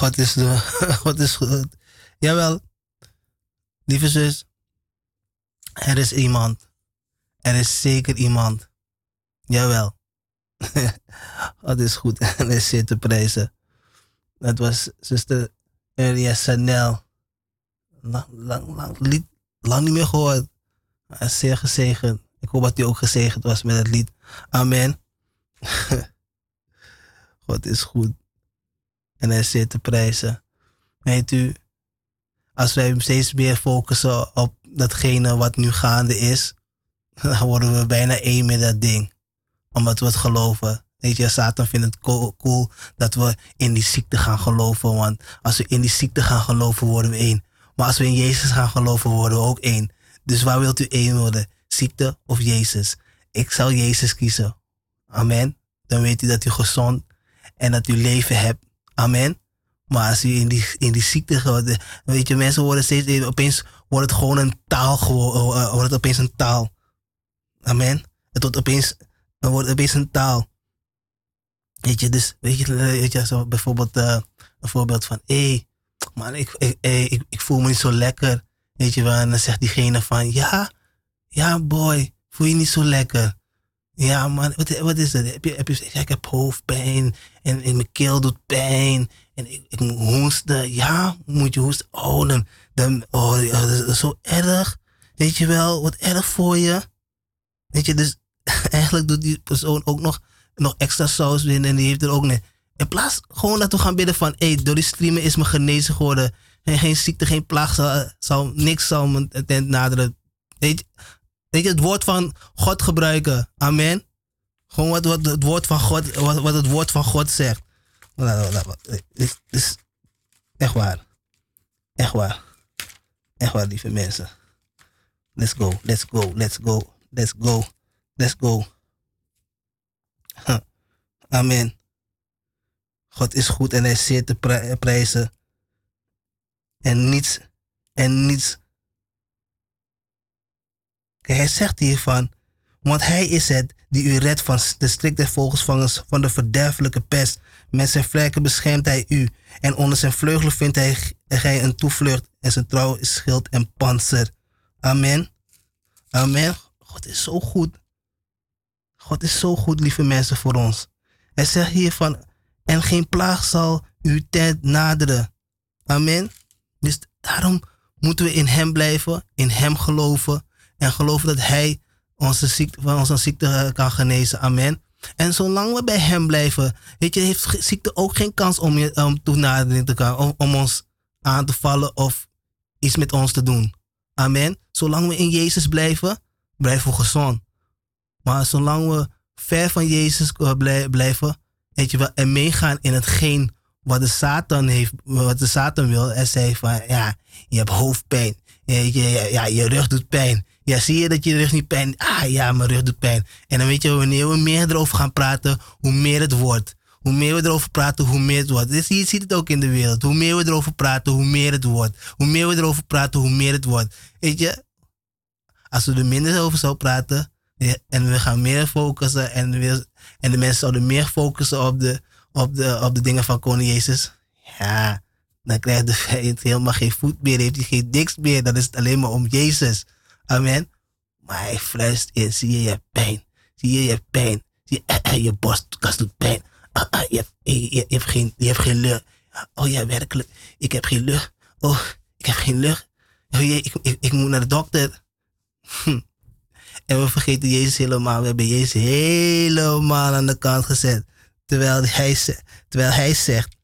God is, de, God is goed. Jawel. Lieve zus. Er is iemand. Er is zeker iemand. Jawel. God is goed en is zeer te prijzen. Dat was zuster Elia Sanel. Lang, lang, lang, lied, lang niet meer gehoord. Is zeer gezegend. Ik hoop dat hij ook gezegend was met het lied. Amen. God is goed. En hij zeer te prijzen. Weet u, als wij steeds meer focussen op datgene wat nu gaande is, dan worden we bijna één met dat ding. Omdat we het geloven. Weet je, Satan vindt het cool dat we in die ziekte gaan geloven. Want als we in die ziekte gaan geloven, worden we één. Maar als we in Jezus gaan geloven, worden we ook één. Dus waar wilt u één worden? Ziekte of Jezus? Ik zal Jezus kiezen. Amen. Dan weet u dat u gezond en dat u leven hebt. Amen. Maar als u in die, in die ziekte gaat, weet je, mensen worden steeds, opeens wordt het gewoon een taal, uh, wordt het opeens een taal. Amen. Het wordt opeens, het wordt opeens een taal. Weet je, dus, weet je, weet je zo bijvoorbeeld een voorbeeld van, hé, hey, man, ik, ik, ik, voel me niet zo lekker. Weet je dan zegt diegene van, ja, ja boy, voel je niet zo lekker. Ja man, wat, wat is dat? Heb je, heb je, ik heb hoofdpijn en, en mijn keel doet pijn en ik, ik moet hoesten. Ja, moet je hoesten? Oh, dan, dan oh, dat is zo erg. Weet je wel, wat erg voor je. Weet je, dus eigenlijk doet die persoon ook nog, nog extra saus binnen en die heeft er ook niet. In plaats gewoon dat we gaan bidden van, hé, hey, door die streamen is me genezen geworden. En geen ziekte, geen plaag, zal, zal, niks zal me tent naderen. Weet je, weet je, het woord van God gebruiken. Amen. Gewoon wat, het woord van God, wat, wat het woord van God zegt. Het is echt waar. Echt waar. Echt waar, lieve mensen. Let's go, let's go, let's go, let's go, let's go. Amen. God is goed en hij is zeer te prijzen. En niets, en niets. Hij zegt hiervan, want hij is het die u redt van de strikte vogelsvangers van de verderfelijke pest. Met zijn vlekken beschermt hij u. En onder zijn vleugelen vindt hij, hij een toevlucht. En zijn trouw is schild en panzer. Amen. Amen. God is zo goed. God is zo goed, lieve mensen, voor ons. Hij zegt hier van, en geen plaag zal uw tent naderen. Amen. Dus daarom moeten we in hem blijven, in hem geloven. En geloven dat hij onze ziekte, van onze ziekte eh, kan genezen. Amen. En zolang we bij hem blijven, weet je, heeft ziekte ook geen kans om, je, om toenadering te komen, om, om ons aan te vallen of iets met ons te doen. Amen. Zolang we in Jezus blijven, blijven we gezond. Maar zolang we ver van Jezus eh, blijven, weet je wel, en meegaan in hetgeen wat de Satan heeft, wat de Satan wil. En zei van, ja, je hebt hoofdpijn. Je, ja, je rug doet pijn. Ja, zie je dat je rug niet pijn? Ah ja, mijn rug doet pijn. En dan weet je, wanneer we meer erover gaan praten, hoe meer het wordt. Hoe meer we erover praten, hoe meer het wordt. Dus je ziet het ook in de wereld. Hoe meer we erover praten, hoe meer het wordt. Hoe meer we erover praten, hoe meer het wordt. Weet je, als we er minder over zouden praten en we gaan meer focussen en, we, en de mensen zouden meer focussen op de, op de, op de dingen van koning Jezus. Ja, dan krijgt de vijand helemaal geen voet meer, heeft hij geen niks meer. Dan is het alleen maar om Jezus. Amen. Maar hij fluistert in, zie je je pijn. Zie je je pijn. Zie je, je borstkast doet pijn. Ah, ah, je, hebt geen, je hebt geen lucht. Oh ja, werkelijk. Ik heb geen lucht. Oh, ik heb geen lucht. Oh ik, ik, ik moet naar de dokter. Hm. En we vergeten Jezus helemaal. We hebben Jezus helemaal aan de kant gezet. Terwijl hij, terwijl hij zegt,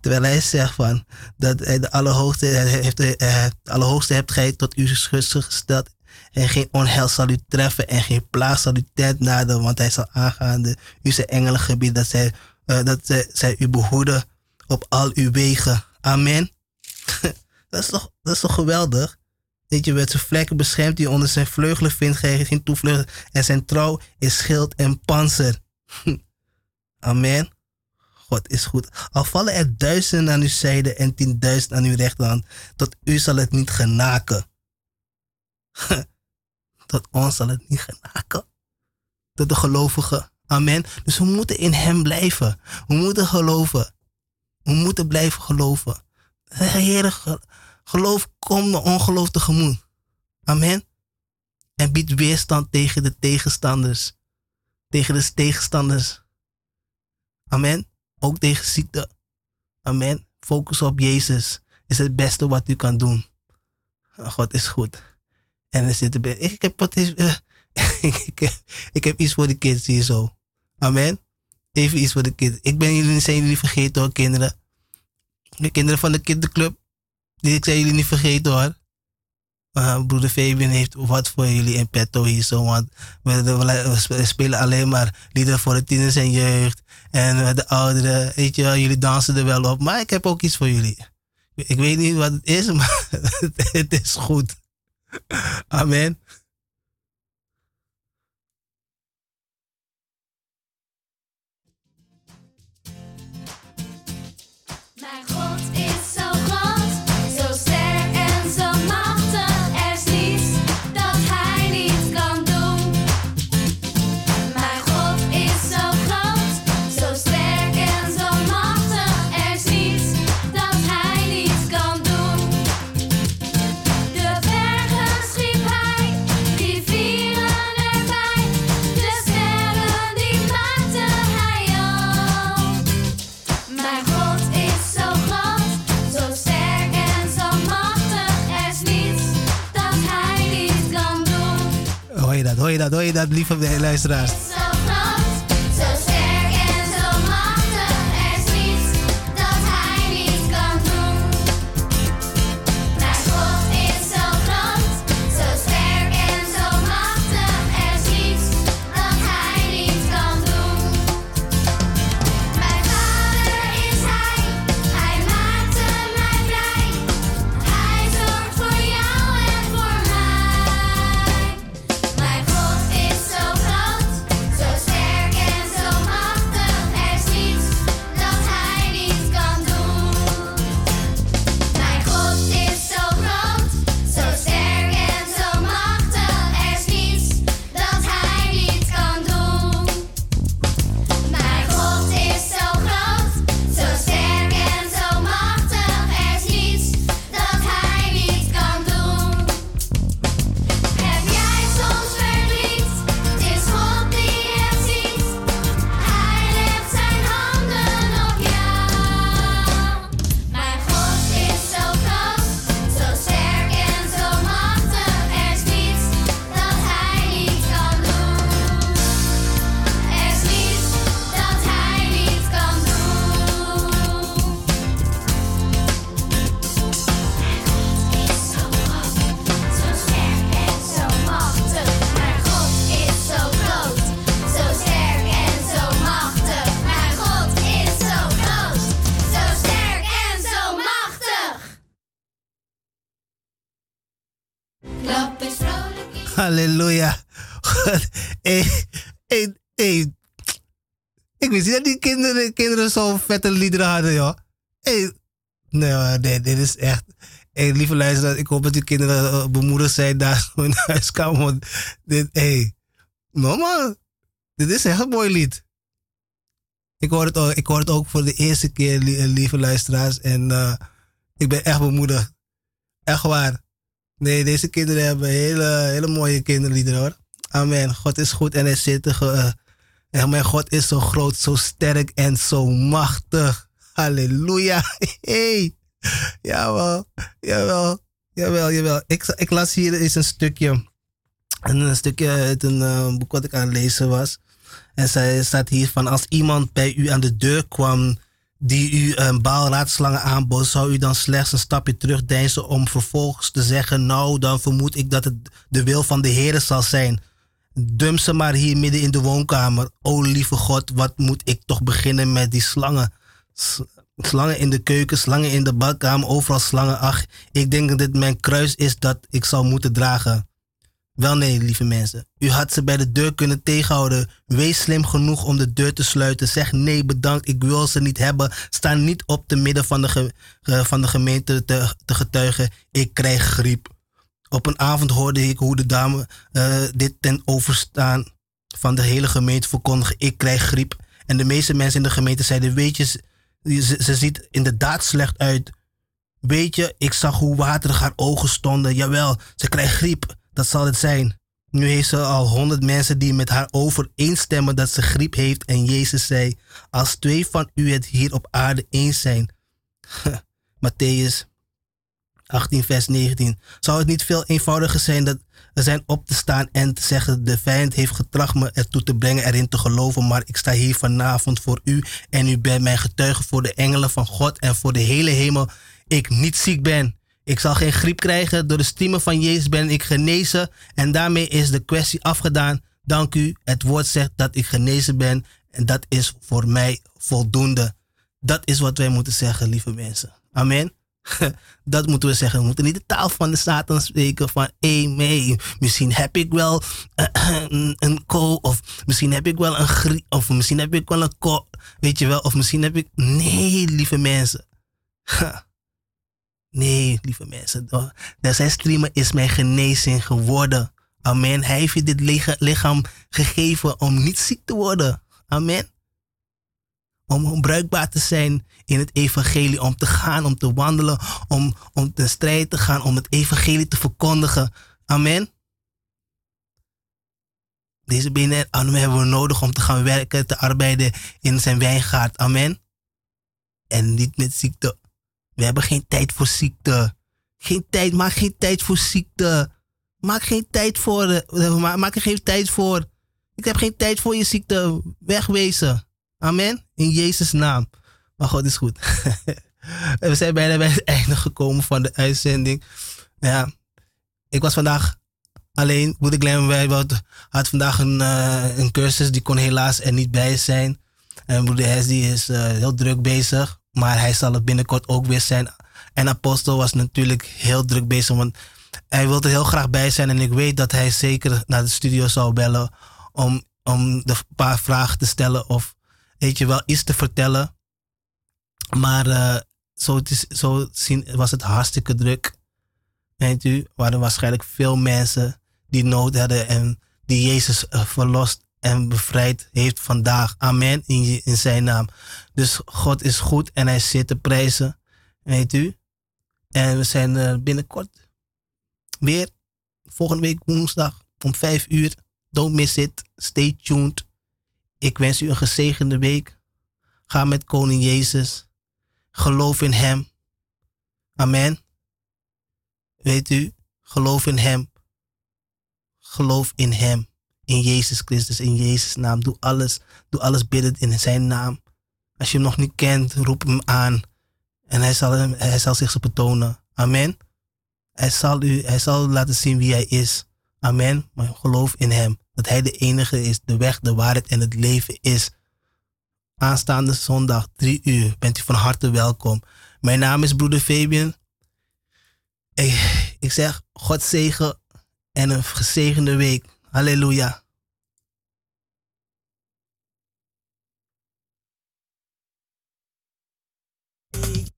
terwijl hij zegt van, dat de Allerhoogste, heeft, de Allerhoogste hebt gij tot u gesteld en geen onheil zal u treffen en geen plaag zal u tent naderen, want hij zal aangaande u zijn engelengebied, dat zij, uh, dat zij, zij u behoeden op al uw wegen. Amen. dat, is toch, dat is toch geweldig? Dat je, met zijn vlekken beschermt die onder zijn vleugelen vindt, geen toevlucht. En zijn trouw is schild en panzer. Amen. God is goed. Al vallen er duizenden aan uw zijde en tienduizend aan uw rechterhand, tot u zal het niet genaken. tot ons zal het niet genaken. Tot de gelovigen. Amen. Dus we moeten in Hem blijven. We moeten geloven. We moeten blijven geloven. Heer, geloof kom de ongeloof tegemoet. Amen. En biedt weerstand tegen de tegenstanders. Tegen de tegenstanders. Amen. Ook tegen ziekte. Amen. Focus op Jezus is het beste wat u kan doen. God is goed. En er zit erbij. Ik heb, wat is, uh, ik, heb, ik heb iets voor de kids hier zo. Amen. Even iets voor de kids. Ik ben jullie, zijn jullie vergeten hoor, kinderen. De kinderen van de kinderclub. Ik zijn jullie niet vergeten hoor. Uh, broeder Fabian heeft wat voor jullie in petto hier zo. Want we, spelen alleen maar liederen voor de tieners en jeugd. En de ouderen, weet je wel, jullie dansen er wel op. Maar ik heb ook iets voor jullie. Ik weet niet wat het is, maar het is goed. Amen. Je dat, hoor je dat, lieve luisteraars? Halleluja. hey, hey, hey. Ik wist niet dat die kinderen, kinderen zo vette liederen hadden, joh. Hey. Nee, dit is echt... Hey, lieve luisteraars, ik hoop dat die kinderen eh, bemoedigd zijn daar in huiskamer. Want dit, hey, dit is echt een mooi lied. Ik hoor het ook, ik hoor het ook voor de eerste keer, lieve luisteraars. En uh, ik ben echt bemoedigd. Echt waar. Nee, deze kinderen hebben hele, hele mooie kinderliederen hoor. Amen. God is goed en hij zit uh, en mijn God is zo groot, zo sterk en zo machtig. Halleluja. Hey. Jawel, jawel, jawel, jawel. Ik, ik las hier eens een stukje. Een stukje uit een uh, boek wat ik aan het lezen was. En zij staat hier van als iemand bij u aan de deur kwam die u een baalraadslangen aanbood, zou u dan slechts een stapje terugdeinzen om vervolgens te zeggen, nou dan vermoed ik dat het de wil van de Heer zal zijn. Dump ze maar hier midden in de woonkamer. O lieve God, wat moet ik toch beginnen met die slangen? Slangen in de keuken, slangen in de badkamer, overal slangen. Ach, ik denk dat dit mijn kruis is dat ik zal moeten dragen. Wel nee, lieve mensen. U had ze bij de deur kunnen tegenhouden. Wees slim genoeg om de deur te sluiten. Zeg nee, bedankt, ik wil ze niet hebben. Sta niet op te midden van de, van de gemeente te, te, getuigen. Ik krijg griep. Op een avond hoorde ik hoe de dame uh, dit ten overstaan van de hele gemeente verkondigen: Ik krijg griep. En de meeste mensen in de gemeente zeiden: Weet je, ze, ze, ze ziet inderdaad slecht uit. Weet je, ik zag hoe waterig haar ogen stonden. Jawel, ze krijgt griep. Dat zal het zijn. Nu heeft ze al honderd mensen die met haar overeenstemmen dat ze griep heeft. En Jezus zei: Als twee van u het hier op aarde eens zijn. Matthäus 18, vers 19. Zou het niet veel eenvoudiger zijn dat er zijn op te staan en te zeggen: De vijand heeft getracht me ertoe te brengen erin te geloven, maar ik sta hier vanavond voor u en u bent mijn getuige voor de engelen van God en voor de hele hemel. Ik niet ziek ben. Ik zal geen griep krijgen. Door de striemen van Jezus ben ik genezen. En daarmee is de kwestie afgedaan. Dank u. Het woord zegt dat ik genezen ben. En dat is voor mij voldoende. Dat is wat wij moeten zeggen, lieve mensen. Amen. Dat moeten we zeggen. We moeten niet de taal van de Satan spreken van nee, misschien heb ik wel een ko of misschien heb ik wel een grie of misschien heb ik wel een ko, weet je wel, of misschien heb ik nee, lieve mensen. Nee, lieve mensen. Dat zijn streamen is mijn genezing geworden. Amen. Hij heeft je dit lichaam gegeven om niet ziek te worden. Amen. Om bruikbaar te zijn in het evangelie. Om te gaan, om te wandelen. Om, om te strijd te gaan. Om het evangelie te verkondigen. Amen. Deze benen hebben we nodig om te gaan werken, te arbeiden in zijn wijngaard. Amen. En niet met ziekte. We hebben geen tijd voor ziekte. Geen tijd, maak geen tijd voor ziekte. Maak geen tijd voor. Uh, maak er geen tijd voor. Ik heb geen tijd voor je ziekte. Wegwezen. Amen. In Jezus' naam. Maar God is goed. we zijn bijna bij het einde gekomen van de uitzending. Ja, ik was vandaag alleen. Broeder Glenn had vandaag een, uh, een cursus. Die kon helaas er niet bij zijn. En broeder Hes is heel druk bezig. Maar hij zal het binnenkort ook weer zijn. En Apostel was natuurlijk heel druk bezig. Want hij wilde heel graag bij zijn. En ik weet dat hij zeker naar de studio zou bellen. Om, om de paar vragen te stellen. Of weet je wel, iets te vertellen. Maar uh, zo, is, zo was het hartstikke druk. Weet u, waren waarschijnlijk veel mensen die nood hadden en die Jezus uh, verlost en bevrijd heeft vandaag. Amen. In, in zijn naam. Dus God is goed en hij zit te prijzen. Weet u. En we zijn er binnenkort weer. Volgende week woensdag om vijf uur. Don't miss it. Stay tuned. Ik wens u een gezegende week. Ga met Koning Jezus. Geloof in Hem. Amen. Weet u, geloof in Hem. Geloof in Hem in Jezus Christus, in Jezus' naam. Doe alles, doe alles bidden in zijn naam. Als je hem nog niet kent, roep hem aan. En hij zal, hij zal zich betonen. Amen. Hij zal, u, hij zal laten zien wie hij is. Amen. Maar geloof in hem. Dat hij de enige is, de weg, de waarheid en het leven is. Aanstaande zondag, drie uur, bent u van harte welkom. Mijn naam is broeder Fabian. Ik, ik zeg God zegen en een gezegende week. Halleluja.